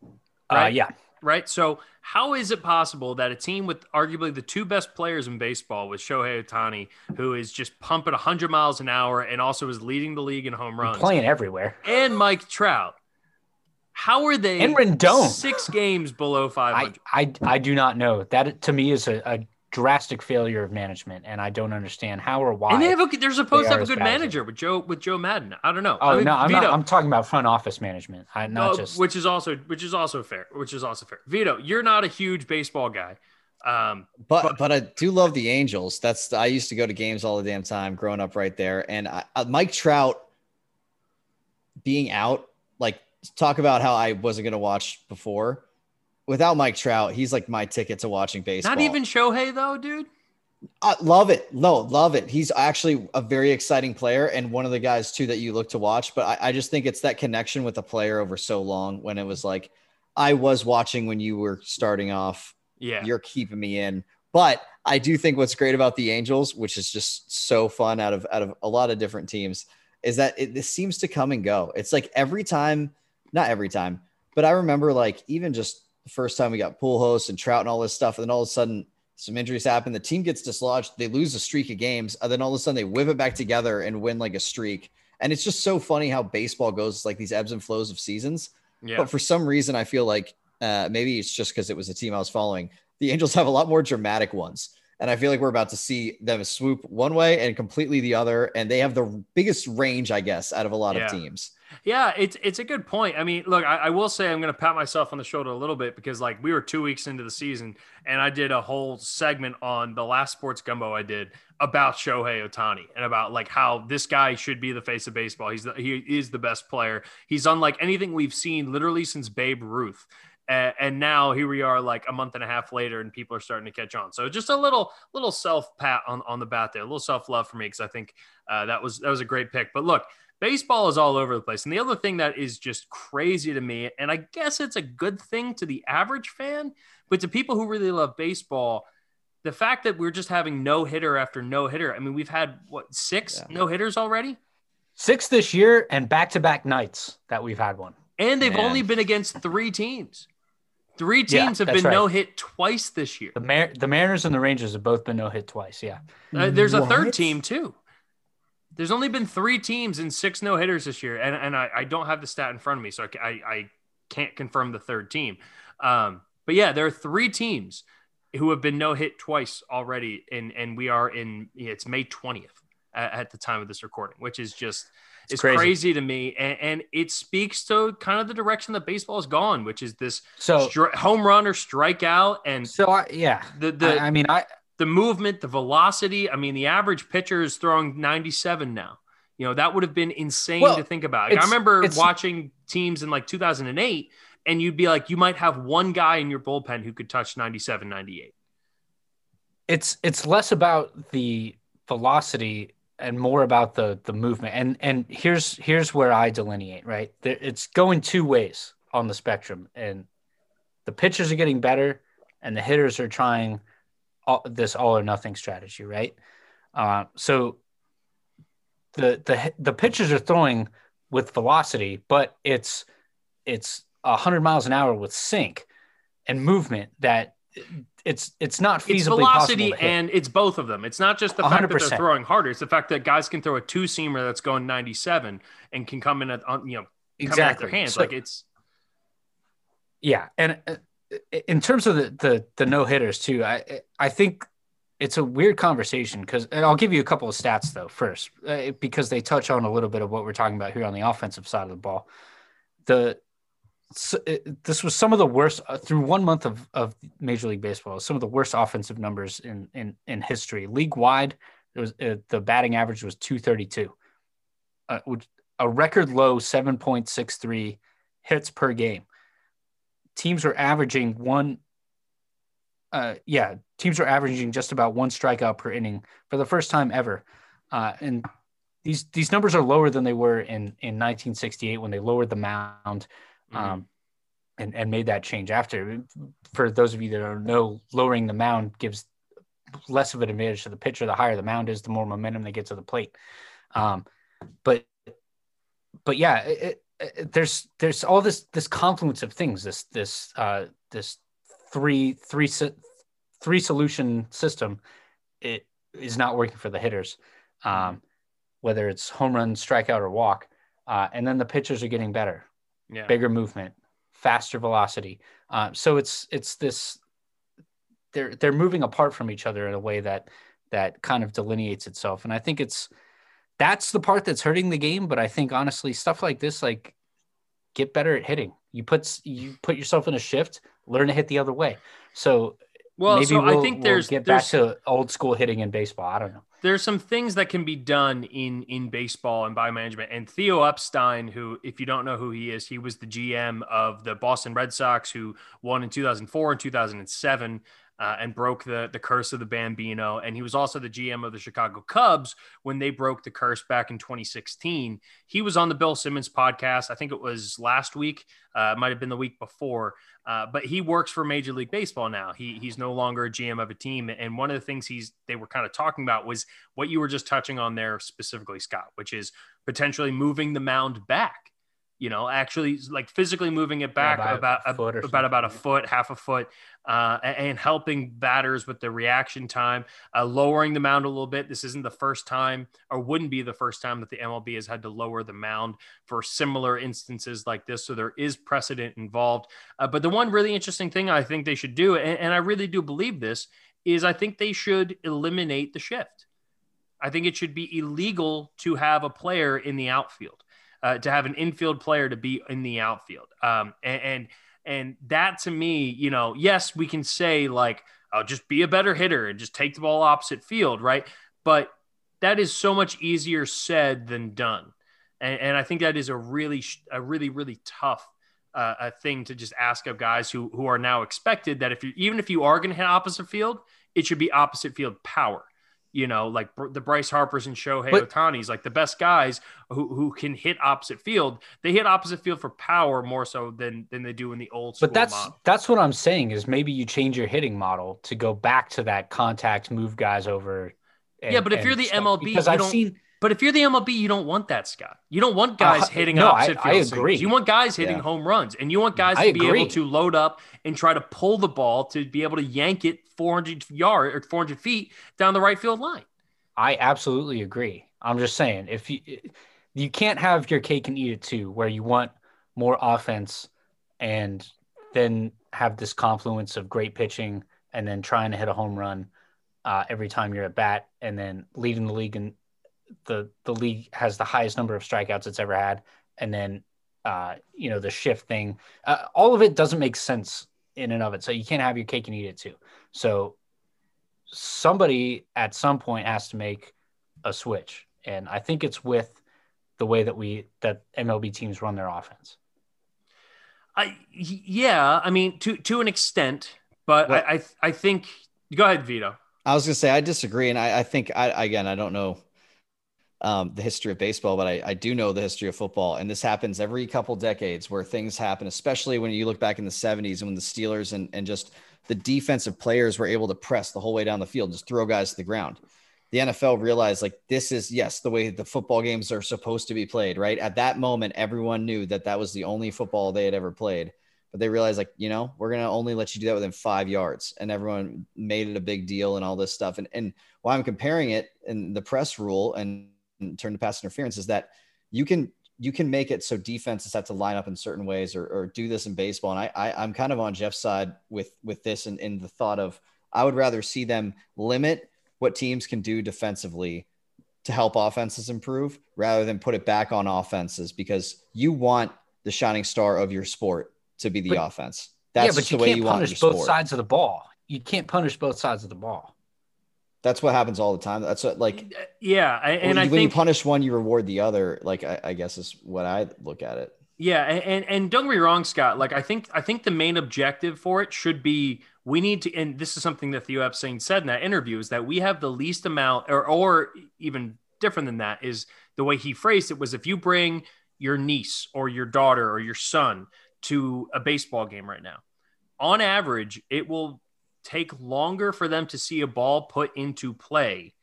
Uh, right? Uh, yeah, right? So, how is it possible that a team with arguably the two best players in baseball, with Shohei Ohtani, who is just pumping 100 miles an hour and also is leading the league in home runs, playing everywhere, and Mike Trout, how are they and Rendon six games below 500? I, I, I do not know. That to me is a, a drastic failure of management, and I don't understand how or why. And they have a, they're supposed to have a good manager with Joe with Joe Maddon. I don't know. Oh I mean, no, I'm Vido, not. I'm talking about front office management. I not just which is also which is also fair. Which is also fair. Vido, you're not a huge baseball guy. Um, but, but, but I do love the Angels. That's I used to go to games all the damn time growing up right there. And I, uh, Mike Trout being out, like talk about how I wasn't going to watch before without Mike Trout, he's like my ticket to watching baseball. Not even Shohei though, dude. I love it. No, love it. He's actually a very exciting player and one of the guys too that you look to watch. But I, I just think it's that connection with the player over so long when it was like I was watching when you were starting off. Yeah. You're keeping me in. But I do think what's great about the Angels, which is just so fun out of out of a lot of different teams, is that it this seems to come and go. It's like every time, not every time, but I remember like even just the first time we got Pujols and Trout and all this stuff, and then all of a sudden some injuries happen. The team gets dislodged. They lose a streak of games, and then all of a sudden they whip it back together and win like a streak. And it's just so funny how baseball goes like these ebbs and flows of seasons. Yeah. But for some reason, I feel like uh, maybe it's just because it was a team I was following. The Angels have a lot more dramatic ones. And I feel like we're about to see them swoop one way and completely the other. And they have the biggest range, I guess, out of a lot yeah. of teams. Yeah, it's it's a good point. I mean, look, I, I will say I'm going to pat myself on the shoulder a little bit because like we were two weeks into the season and I did a whole segment on the last sports gumbo I did about Shohei Ohtani and about like how this guy should be the face of baseball. He's the, he is the best player. He's unlike anything we've seen literally since Babe Ruth. And, now here we are like a month and a half later and people are starting to catch on so just a little little self pat on, on the bat there a little self love for me because i think uh, that was that was a great pick but look baseball is all over the place. And the other thing that is just crazy to me, and I guess it's a good thing to the average fan, but to people who really love baseball, the fact that we're just having no hitter after no hitter. I mean, we've had what six yeah. no hitters already? Six this year and back to back nights that we've had one. And they've Man. only been against three teams. Three teams yeah, have been right. no hit twice this year. The, Mar- the Mariners and the Rangers have both been no hit twice. Yeah. Uh, there's a what? third team too. There's only been three teams and six no hitters this year, and and I, I don't have the stat in front of me, so I, I, I can't confirm the third team. Um, but yeah, there are three teams who have been no hit twice already, and and we are in it's May 20th at, at the time of this recording, which is just is crazy. crazy. to me, and, and, it speaks to kind of the direction that baseball has gone, which is this so stri- home run or strikeout, and so I, yeah, the the I, I mean I the movement, the velocity. I mean, the average pitcher is throwing 97 now. You know, that would have been insane well, to think about. Like, I remember watching teams in like 2008, and you'd be like, you might have one guy in your bullpen who could touch 97, 98. It's it's less about the velocity and more about the the movement. And and here's here's where I delineate. Right, it's going two ways on the spectrum, and the pitchers are getting better, and the hitters are trying all, this all or nothing strategy. Right, uh, so the the the pitchers are throwing with velocity, but it's it's hundred miles an hour with sink and movement that it's it's not feasibly it's velocity and it's both of them. It's not just the 100%. fact that they're throwing harder; it's the fact that guys can throw a two seamer that's going ninety seven and can come in at you know exactly their hands. So, like it's yeah, and uh, in terms of the the, the no hitters too, I I think it's a weird conversation because I'll give you a couple of stats though first uh, because they touch on a little bit of what we're talking about here on the offensive side of the ball. The so it, this was some of the worst uh, through one month of, of Major League Baseball. Some of the worst offensive numbers in in, in history, league wide. It was uh, the batting average was two thirty two, uh, a record low seven point six three hits per game. Teams were averaging one uh, yeah, teams are averaging just about one strikeout per inning for the first time ever. Uh, and these these numbers are lower than they were in in 1968 when they lowered the mound mm-hmm. um, and and made that change after. For those of you that don't know, lowering the mound gives less of an advantage to the pitcher. The higher the mound is, the more momentum they get to the plate. Um, but but yeah, it, there's there's all this this confluence of things. This this uh, this three three three solution system, it is not working for the hitters, um, whether it's home run, strikeout, or walk. Uh, and then the pitchers are getting better, yeah. bigger movement, faster velocity. Uh, so it's it's this they're they're moving apart from each other in a way that that kind of delineates itself. And I think it's that's the part that's hurting the game. But I think honestly, stuff like this, like get better at hitting. You put you put yourself in a shift, learn to hit the other way. So well, maybe so we'll, I think there's we'll get there's, back to old school hitting in baseball. I don't know. There's some things that can be done in in baseball and biomanagement. And Theo Epstein, who, if you don't know who he is, he was the GM of the Boston Red Sox, who won in 2004 and 2007 uh, and broke the the curse of the Bambino. And he was also the GM of the Chicago Cubs when they broke the curse back in 2016. He was on the Bill Simmons podcast. I think it was last week. Uh, might have been the week before. Uh, but he works for Major League Baseball now. He he's no longer a GM of a team. And one of the things he's they were kind of talking about was what you were just touching on there specifically, Scott, which is potentially moving the mound back you know, actually like physically moving it back yeah, about about about, about a foot, half a foot, uh, and helping batters with the reaction time, uh, lowering the mound a little bit. This isn't the first time, or wouldn't be the first time that the MLB has had to lower the mound for similar instances like this. So there is precedent involved. Uh, but the one really interesting thing I think they should do, and, and I really do believe this, is I think they should eliminate the shift. I think it should be illegal to have a player in the outfield uh, to have an infield player to be in the outfield. Um, and, and and that to me, you know, yes, we can say like, "I'll just be a better hitter and just take the ball opposite field," right? But that is so much easier said than done. And, and I think that is a really, a really, really tough uh, a thing to just ask of guys who who are now expected that if you even if you are going to hit opposite field, it should be opposite field power you know, like the Bryce Harper's and Shohei but, Ohtani's, like the best guys who, who can hit opposite field. They hit opposite field for power more so than than they do in the old. But that's model. that's what I'm saying is maybe you change your hitting model to go back to that contact, move guys over. And, yeah, but if you're the. MLB, because I've seen but if you're the MLB, you don't want that, Scott. You don't want guys uh, hitting no, opposite I, field. I agree. You want guys hitting yeah. home runs, and you want guys I to be able to load up and try to pull the ball to be able to yank it 400 yard or 400 feet down the right field line. I absolutely agree. I'm just saying if you you can't have your cake and eat it too, where you want more offense and then have this confluence of great pitching and then trying to hit a home run uh, every time you're at bat and then leading the league in the the league has the highest number of strikeouts it's ever had, and then uh, you know the shift thing. Uh, all of it doesn't make sense in and of it. So you can't have your cake and eat it too. So somebody at some point has to make a switch, and I think it's with the way that we that MLB teams run their offense. I yeah, I mean to to an extent, but I, I I think go ahead, Vido. I was gonna say I disagree, and I, I think I again I don't know um, the history of baseball, but I, I do know the history of football, and this happens every couple decades where things happen, especially when you look back in the '70s and when the Steelers and and just the defensive players were able to press the whole way down the field, just throw guys to the ground. The NFL realized like this is yes the way the football games are supposed to be played. Right at that moment, everyone knew that that was the only football they had ever played but they realized like you know we're gonna only let you do that within five yards and everyone made it a big deal and all this stuff and and why i'm comparing it in the press rule and, and turn to pass interference is that you can you can make it so defenses have to line up in certain ways or, or do this in baseball and I, I i'm kind of on jeff's side with with this and in the thought of i would rather see them limit what teams can do defensively to help offenses improve rather than put it back on offenses because you want the shining star of your sport to be the but, offense. That's yeah, but you can't punish both sport. sides of the ball. You can't punish both sides of the ball. That's what happens all the time. That's what, like, uh, yeah. And when, I when think, you punish one, you reward the other. Like, I, I guess is what I look at it. Yeah, and and don't get me wrong, Scott. Like, I think I think the main objective for it should be we need to, and this is something that Theo Epstein said in that interview, is that we have the least amount, or or even different than that, is the way he phrased it was if you bring your niece or your daughter or your son to a baseball game right now. On average, it will take longer for them to see a ball put into play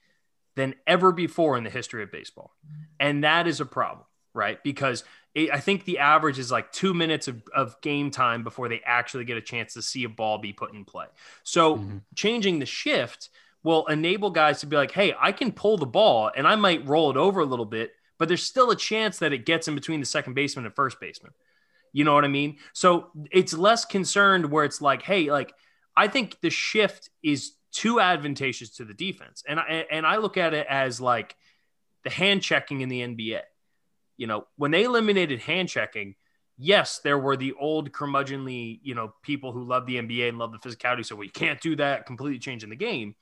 than ever before in the history of baseball. And that is a problem, right? Because it, I think the average is like two minutes of, of, game time before they actually get a chance to see a ball be put in play. So mm-hmm. changing the shift will enable guys to be like, hey, I can pull the ball and I might roll it over a little bit, but there's still a chance that it gets in between the second baseman and first baseman. You know what I mean? So it's less concerned where it's like, hey, like I think the shift is too advantageous to the defense, and I and I look at it as like the hand checking in the NBA. You know, when they eliminated hand checking, yes, there were the old curmudgeonly, you know, people who love the NBA and love the physicality. So we can't do that, completely changing the game.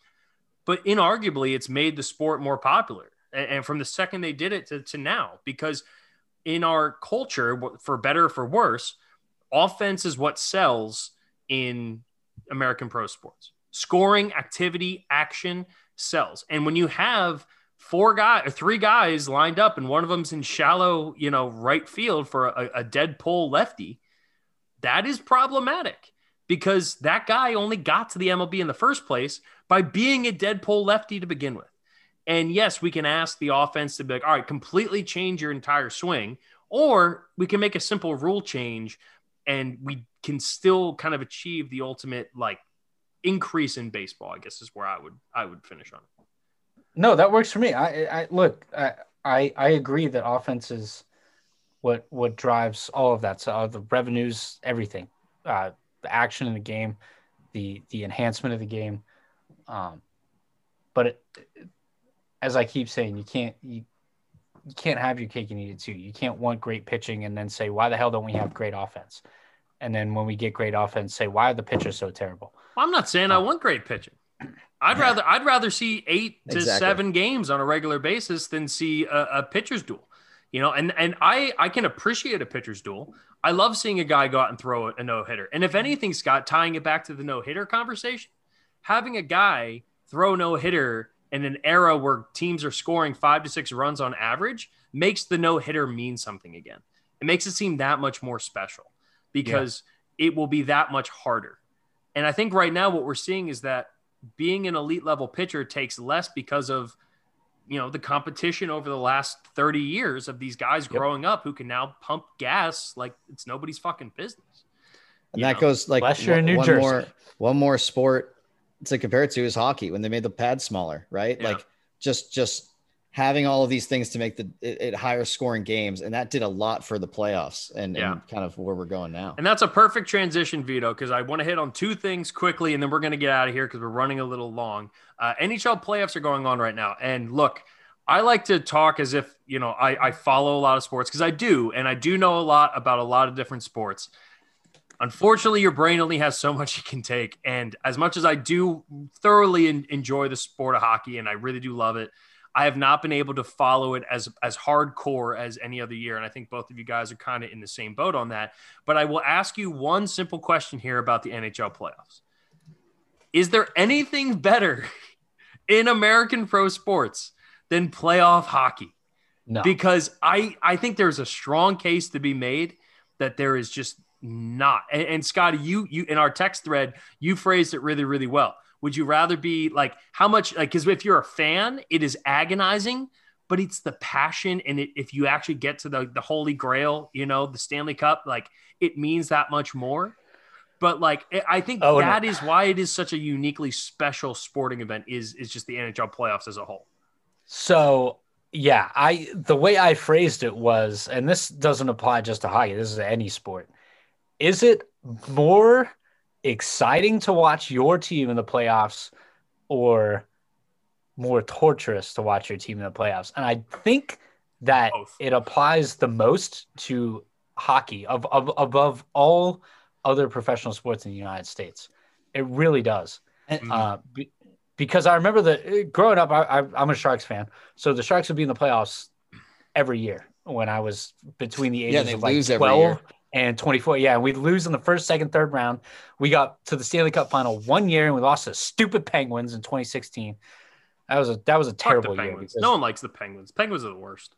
But inarguably, it's made the sport more popular. And from the second they did it to, to now, because – in our culture, for better or for worse, offense is what sells in American pro sports. Scoring, activity, action sells. And when you have four guys or three guys lined up and one of them's in shallow, you know, right field for a, a dead pull lefty, that is problematic because that guy only got to the MLB in the first place by being a dead pull lefty to begin with. And yes, we can ask the offense to be like, all right, completely change your entire swing, or we can make a simple rule change and we can still kind of achieve the ultimate like increase in baseball, I guess is where I would I would finish on. No, that works for me. I, I look, I, I, I agree that offense is what what drives all of that. So uh, the revenues, everything, uh, the action in the game, the the enhancement of the game. Um, but it, as I keep saying, you can't you, you can't have your cake and eat it too. You can't want great pitching and then say, why the hell don't we have great offense? And then when we get great offense, say, why are the pitchers so terrible? Well, I'm not saying I um, want great pitching. *clears throat* I'd yeah. rather I'd rather see eight to exactly. seven games on a regular basis than see a, a pitcher's duel. You know, and and I I can appreciate a pitcher's duel. I love seeing a guy go out and throw a, a no hitter. And if anything, Scott, tying it back to the no hitter conversation, having a guy throw no hitter in an era where teams are scoring five to six runs on average makes the no hitter mean something again. It makes it seem that much more special because yeah. it will be that much harder. And I think right now what we're seeing is that being an elite level pitcher takes less because of you know the competition over the last 30 years of these guys yep. growing up who can now pump gas like it's nobody's fucking business. And that know? goes like one, one more one more sport to compare it to is hockey when they made the pad smaller, right? Yeah. Like just just having all of these things to make the it, it, higher scoring games, and that did a lot for the playoffs and, yeah. and kind of where we're going now. And that's a perfect transition, Vido, because I want to hit on two things quickly, and then we're going to get out of here because we're running a little long. Uh, NHL playoffs are going on right now, and look. I like to talk as if, you know, I, I follow a lot of sports because I do, and I do know a lot about a lot of different sports. Unfortunately, your brain only has so much it can take. And as much as I do thoroughly enjoy the sport of hockey and I really do love it, I have not been able to follow it as as hardcore as any other year, and I think both of you guys are kind of in the same boat on that. But I will ask you one simple question here about the NHL playoffs: Is there anything better *laughs* in American pro sports than playoff hockey? No. Because I I think there's a strong case to be made that there is just not. And, and Scotty, you you in our text thread, you phrased it really really well would you rather be like how much like because if you're a fan, it is agonizing, but it's the passion and it, if you actually get to the the holy grail, you know, the Stanley Cup, like it means that much more. But like I think Oh, no. that is why it is such a uniquely special sporting event is is just the NHL playoffs as a whole. So yeah, I the way I phrased it was, and this doesn't apply just to hockey. This is any sport. Is it more exciting to watch your team in the playoffs, or more torturous to watch your team in the playoffs? And I think that Both. it applies the most to hockey of, of above all other professional sports in the United States. It really does. And- Uh, be, because I remember that growing up, I, I, I'm a Sharks fan. So the Sharks would be in the playoffs every year when I was between the Yeah, ages they of like lose every 12 year. And 24. Yeah, we'd lose in the first, second, third round. We got to the Stanley Cup final one year and we lost to stupid Penguins in 2016. That was a that was a Fuck terrible year. Penguins. because- No one likes the Penguins. Penguins are the worst.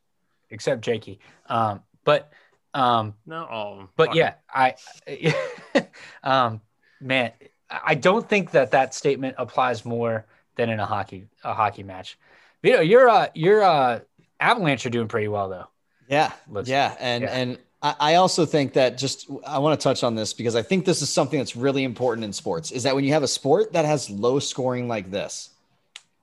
except Jakey. Um, but um, No, all of them. but Fuck yeah, I, *laughs* um, man, I don't think that that statement applies more than in a hockey a hockey match. You know, your uh, your uh, Avalanche are doing pretty well though. Yeah, Let's- yeah, and yeah. and I, also think that just I want to touch on this because I think this is something that's really important in sports. Is that when you have a sport that has low scoring like this,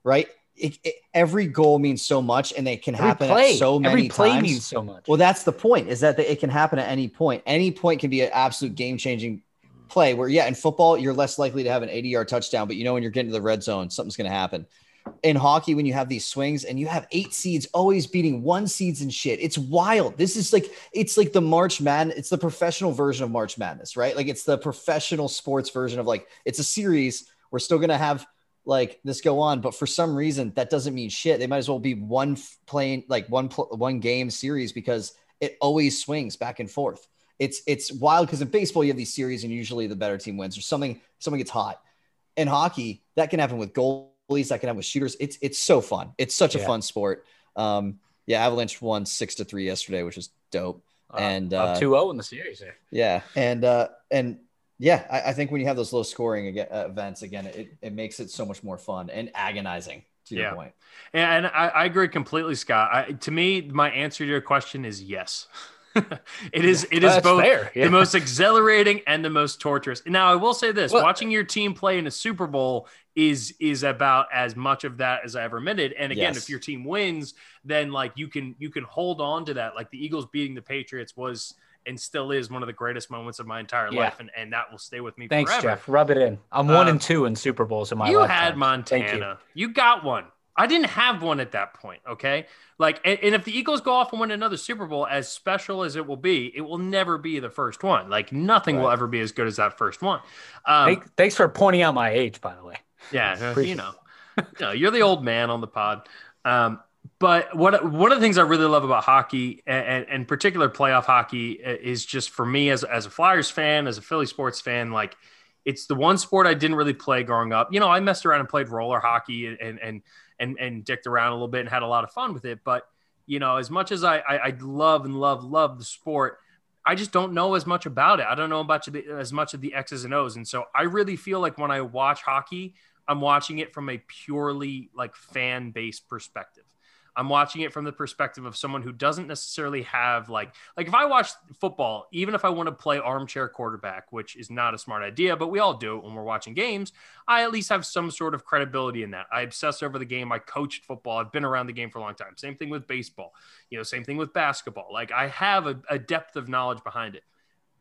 right? It, it- every goal means so much, and it can Every happen play, at so many every play times. means so much. Well, that's the point. Is that it can happen at any point. Any point can be an absolute game changing play. Where yeah, in football you're less likely to have an 80 yard touchdown, but you know when you're getting to the red zone, something's going to happen. In hockey, when you have these swings and you have eight seeds always beating one seeds and shit, it's wild. This is like it's like the March Madness. It's the professional version of March Madness, right? Like it's the professional sports version of like it's a series. We're still to have like this go on, but for some reason that doesn't mean shit. They might as well be one playing like one pl- one game series because it always swings back and forth. It's it's wild because in baseball you have these series and usually the better team wins or something. Someone gets hot. In hockey, that can happen with goalies. That can have with shooters. It's it's so fun. It's such a Yeah. fun sport. Um, yeah, Avalanche won six to three yesterday, which is dope. and, uh, up 2-0 in the series there. Yeah, and uh, and yeah, I, I think when you have those low scoring aga- uh, events again, it, it makes it so much more fun and agonizing. To your Yeah. point, And I, I agree completely, Scott. I, to me, my answer to your question is yes. *laughs* *laughs* it is. It is both fair, yeah. the most exhilarating and the most torturous. Now, I will say this: Well- watching your team play in a Super Bowl is is about as much of that as I ever admitted. And again, Yes. if your team wins, then like you can you can hold on to that. Like the Eagles beating the Patriots was and still is one of the greatest moments of my entire Yeah. life, and, and that will stay with me Thanks, forever. Jeff. Rub it in. I'm one Um, and two in Super Bowls in my life. you lifetime. had Thank you. Montana. You. got one. I didn't have one at that point. Okay. Like, and, and if the Eagles go off and win another Super Bowl, as special as it will be, it will never be the first one. Like, nothing will ever be as good as that first one. Um, Thank- thanks for pointing out my age, by the way. yeah, *laughs* you know, no, you're the old man on the pod. Um, but what one of the things I really love about hockey, and, and, and particular playoff hockey, is just for me as as a Flyers fan, as a Philly sports fan, like it's the one sport I didn't really play growing up. You know, I messed around and played roller hockey and and and and, and dicked around a little bit and had a lot of fun with it. But you know, as much as I I, I love and love love the sport. I just don't know as much about it. I don't know about the, as much of the X's and O's. And so I really feel like when I watch hockey, I'm watching it from a purely like fan based perspective. I'm watching it from the perspective of someone who doesn't necessarily have like like if I watch football, even if I want to play armchair quarterback, which is not a smart idea, but we all do it when we're watching games, I at least have some sort of credibility in that. I obsess over the game. I coached football. I've been around the game for a long time. Same thing with baseball. You know, same thing with basketball. Like I have a, a depth of knowledge behind it.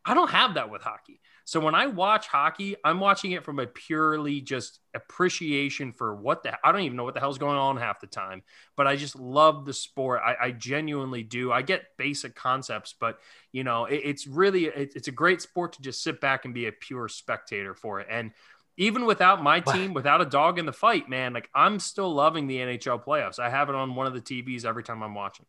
I don't have that with hockey. So when I watch hockey, I'm watching it from a purely just appreciation for what the I don't even know what the hell's going on half the time, but I just love the sport. I, I genuinely do. I get basic concepts, but you know, it, it's really it, it's a great sport to just sit back and be a pure spectator for it. And even without my team, without a dog in the fight, man, like I'm still loving the NHL playoffs. I have it on one of the TVs every time I'm watching.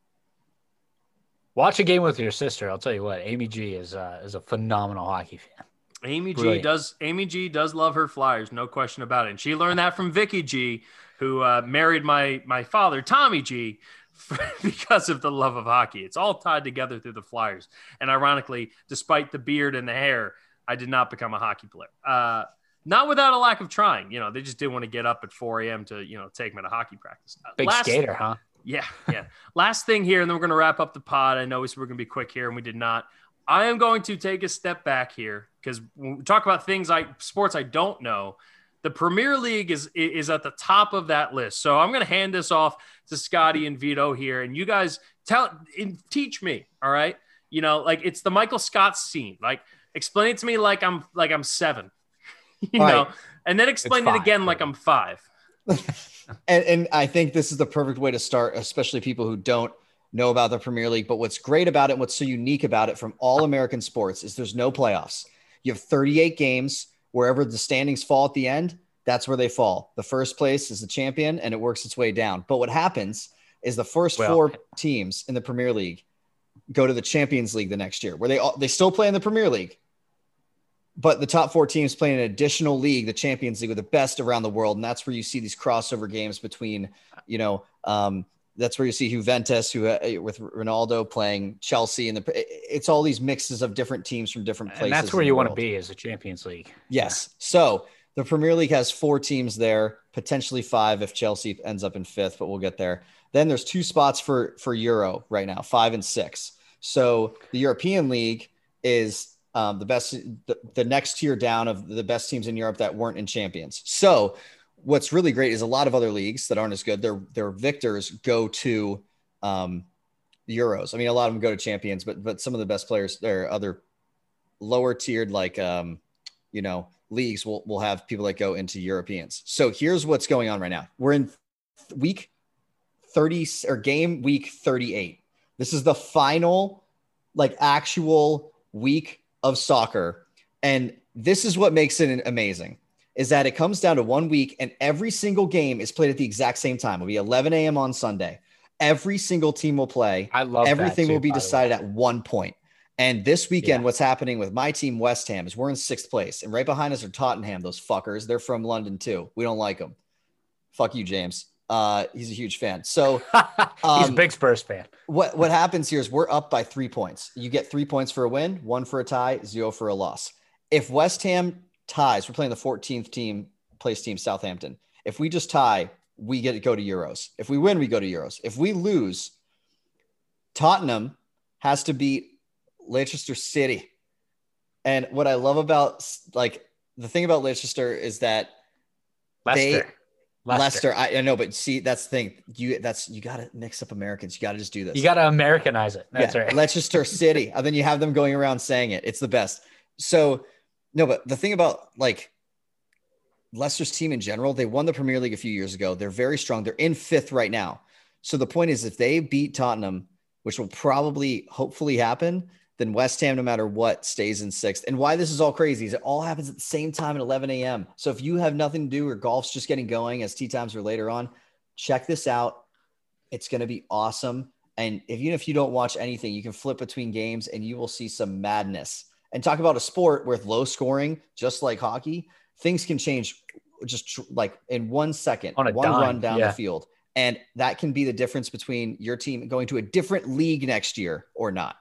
Watch a game with your sister. I'll tell you what, Amy G is uh, is a phenomenal hockey fan. Amy Brilliant. G does Amy G does love her Flyers, no question about it. And she learned that from Vicky G, who uh, married my my father, Tommy G, *laughs* because of the love of hockey. It's all tied together through the Flyers. And ironically, despite the beard and the hair, I did not become a hockey player. Uh, not without a lack of trying. You know, they just didn't want to get up at 4 a.m. to, you know, take me to hockey practice. Uh, Big Last, skater, huh? Yeah, yeah. *laughs* Last thing here, and then we're going to wrap up the pod. I know we said we're going to be quick here, and we did not. I am going to take a step back here because when we talk about things like sports I don't know, the Premier League is is at the top of that list. So I'm going to hand this off to Scotty and Vido here, and you guys tell teach me. All right, you know, like it's the Michael Scott scene. Like explain it to me like I'm like I'm seven, *laughs* you all know, and then explain it again like I'm five. *laughs* and, and I think this is the perfect way to start, especially people who don't know about the Premier League. But what's great about it, what's so unique about it from all American sports is there's no playoffs. You have 38 games. Wherever the standings fall at the end, that's where they fall. The first place is the champion and it works its way down. But what happens is the first well, four teams in the Premier League go to the Champions League the next year, where they all, they still play in the Premier League, but the top four teams play in an additional league, the Champions League, with the best around the world, and that's where you see these crossover games between, you know, um, that's where you see Juventus, who uh, with Ronaldo playing Chelsea, and the it's all these mixes of different teams from different places. And that's where you want to be as a Champions League. Yes. So the Premier League has four teams there, potentially five if Chelsea ends up in fifth, but we'll get there. Then there's two spots for for Euro right now, five and six. So the European League is um, the best, the, the next tier down of the best teams in Europe that weren't in champions. So what's really great is a lot of other leagues that aren't as good. Their their victors go to um, Euros. I mean, a lot of them go to champions, but but some of the best players, are other lower tiered like um, you know leagues will will have people that go into Europeans. So here's what's going on right now. We're in week 30 or game week 38. This is the final like actual week of soccer and this is what makes it amazing is that it comes down to one week and every single game is played at the exact same time. It'll be 11 a.m. on Sunday. Every single team will play. I love everything too, will be decided at one point. And this weekend, yeah. what's happening with my team, West Ham, is we're in sixth place, and right behind us are Tottenham. Those fuckers, they're from London too. We don't like them. Fuck you, James. Uh, he's a huge fan. So um, *laughs* he's a big Spurs fan. What what happens here is we're up by three points. You get three points for a win, one for a tie, zero for a loss. If West Ham ties, we're playing the 14th team place team Southampton. If we just tie, we get to go to Euros. If we win, we go to Euros. If we lose, Tottenham has to beat Leicester City. And what I love about like the thing about Leicester is that Leicester. they Leicester. I, I, know, but see, that's the thing. You that's you gotta mix up Americans. You gotta just do this. You gotta Americanize it. That's yeah. right. Leicester City. And then you have them going around saying it. It's the best. So no, but the thing about like Leicester's team in general, they won the Premier League a few years ago. They're very strong. They're in fifth right now. So the point is, if they beat Tottenham, which will probably hopefully happen, then West Ham, no matter what, stays in sixth. And why this is all crazy is it all happens at the same time at 11 a.m. So if you have nothing to do or golf's just getting going as tee times are later on, check this out. It's going to be awesome. And if, even if you don't watch anything, you can flip between games and you will see some madness and talk about a sport with low scoring, just like hockey, things can change just tr- like in one second, on one dime. run down yeah. the field. And that can be the difference between your team going to a different league next year or not.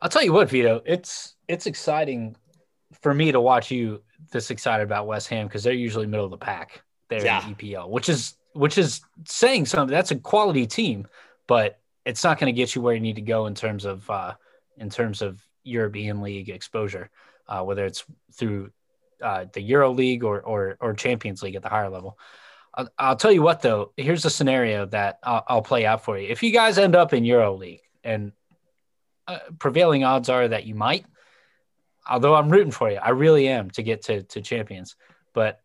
I'll tell you what, Vido, it's it's exciting for me to watch you this excited about West Ham because they're usually middle of the pack there yeah. in EPL, which is which is saying something. That's a quality team, but it's not going to get you where you need to go in terms of uh, in terms of European League exposure, uh, whether it's through uh, the Euro League or, or, or Champions League at the higher level. I'll, I'll tell you what, though. Here's a scenario that I'll, I'll, play out for you. If you guys end up in Euro League, and uh, prevailing odds are that you might. Although I'm rooting for you, I really am to get to to champions. But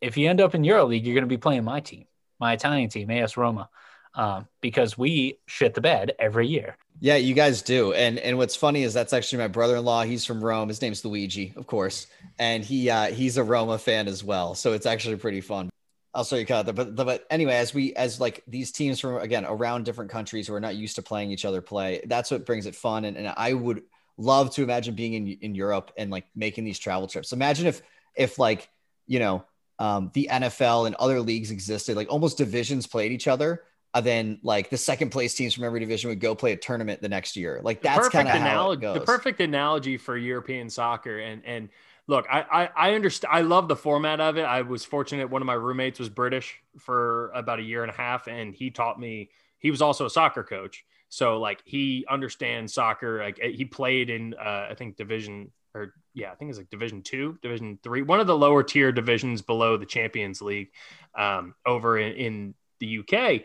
if you end up in Euro League, you're going to be playing my team, my Italian team, AS Roma, um, because we shit the bed every year. Yeah, you guys do. And and what's funny is that's actually my brother-in-law. He's from Rome. His name's Luigi, of course, and he uh, he's a Roma fan as well. So it's actually pretty fun. I'll show you cut there. But but anyway, as we as like these teams from again around different countries who are not used to playing each other play, that's what brings it fun. And, and I would love to imagine being in in Europe and like making these travel trips. Imagine if if like you know um, the NFL and other leagues existed, like almost divisions played each other. And then like the second place teams from every division would go play a tournament the next year. Like that's kind of how it goes. The perfect analogy for European soccer and and look, I, I, I understand. I love the format of it. I was fortunate. One of my roommates was British for about a year and a half, and he taught me. He was also a soccer coach, so like he understands soccer. Like eh, he played in, uh, I think division or yeah, I think it's like Division Two, Division Three, one of the lower tier divisions below the Champions League, um, over in, in the UK.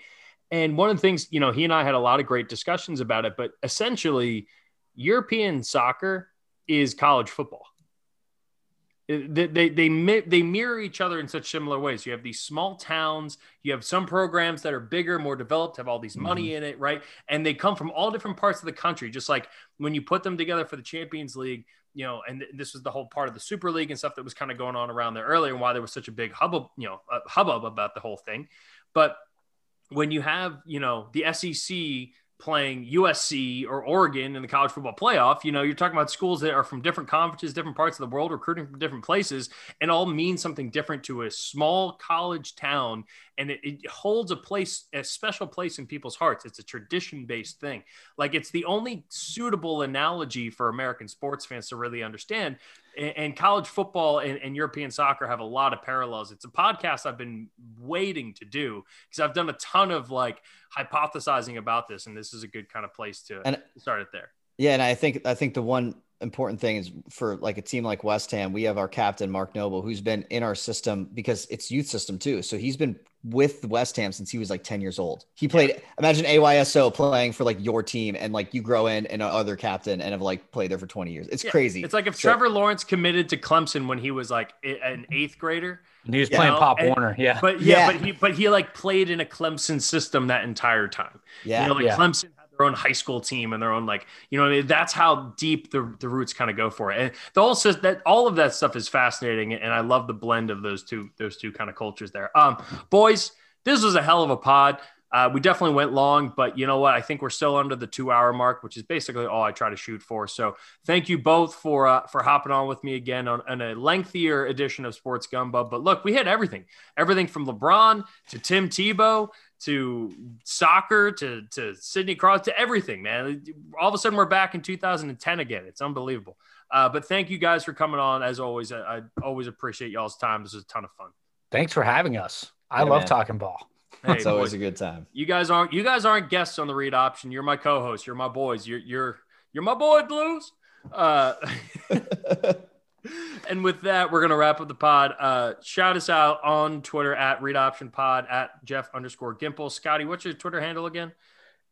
And one of the things, you know, he and I had a lot of great discussions about it, but essentially, European soccer is college football they, they, they, they mirror each other in such similar ways. You have these small towns, you have some programs that are bigger, more developed, have all these money mm-hmm. in it, right? And they come from all different parts of the country. Just like when you put them together for the Champions League, you know, and this was the whole part of the Super League and stuff that was kind of going on around there earlier, and why there was such a big hubbub, you know, hubbub about the whole thing. But when you have, you know, the SEC playing USC or Oregon in the college football playoff. You know, you're talking about schools that are from different conferences, different parts of the world, recruiting from different places, and all mean something different to a small college town. And it, it holds a place, a special place in people's hearts. It's a tradition based thing. Like it's the only suitable analogy for American sports fans to really understand and, college football and, and, European soccer have a lot of parallels. It's a podcast I've been waiting to do because I've done a ton of like hypothesizing about this, and this is a good kind of place to and, start it there. Yeah, and I think I think the one important thing is for like a team like West Ham, we have our captain Mark Noble, who's been in our system because it's youth system too. So he's been with West Ham since he was like 10 years old. He played, yeah. imagine AYSO playing for like your team and like you grow in and other captain and have like played there for 20 years. It's yeah. crazy. It's like if so, Trevor Lawrence committed to Clemson when he was like an eighth grader. And he was playing know? Pop and, Warner. Yeah. But yeah, yeah, but he, but he like played in a Clemson system that entire time. Yeah. You know, like Clemson their own high school team and their own like you know that's how deep the, the roots kind of go for it and the whole says that all of that stuff is fascinating and I love the blend of those two those two kind of cultures there um boys this was a hell of a pod uh, we definitely went long, but you know what? I think we're still under the two hour mark, which is basically all I try to shoot for. So thank you both for uh, for hopping on with me again on, on, a lengthier edition of Sports Gumbo. But look, we had everything, everything from LeBron to Tim Tebow to soccer to to Sidney Crosby to everything, man. All of a sudden, we're back in 2010 again. It's unbelievable. Uh, but thank you guys for coming on. As always, I, I, always appreciate y'all's time. This was a ton of fun. Thanks for having us. I yeah, love man. talking ball. *laughs* Hey, it's always a good time. You guys aren't you guys aren't guests on the read option. You're my co-host. You're my boys. You're you're you're my boy Blues. Uh, *laughs* *laughs* *laughs* and with that, we're gonna wrap up the pod. Uh, shout us out on Twitter at Read Option Pod at Jeff underscore Gimpel. Scotty, what's your Twitter handle again?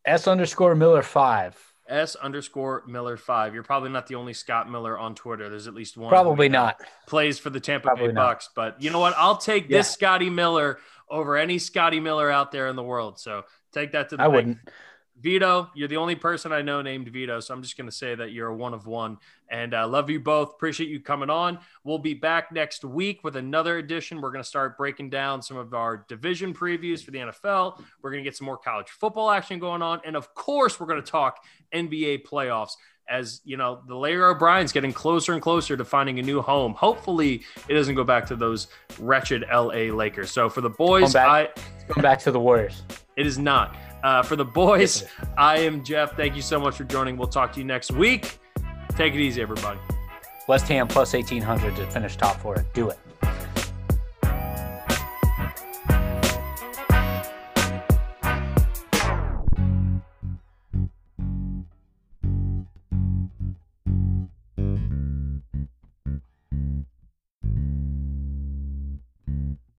S underscore Miller five. S underscore Miller five. You're probably not the only Scott Miller on Twitter. There's at least one. Probably not. Plays for the Tampa probably Bay not. Bucks, but you know what? I'll take this yeah. Scotty Miller over any Scotty Miller out there in the world. So take that to the. I bank. wouldn't. Vido, you're the only person I know named Vido, so I'm just going to say that you're a one of one. And I uh, love you both. Appreciate you coming on. We'll be back next week with another edition. We're going to start breaking down some of our division previews for the NFL. We're going to get some more college football action going on, and of course, we're going to talk NBA playoffs. As you know, the Larry O'Brien's getting closer and closer to finding a new home. Hopefully, it doesn't go back to those wretched LA Lakers. So for the boys, back, I going back to the Warriors. It is not. Uh, for the boys, I am Jeff. Thank you so much for joining. We'll talk to you next week. Take it easy, everybody. West Ham plus 1800 to finish top four. Do it.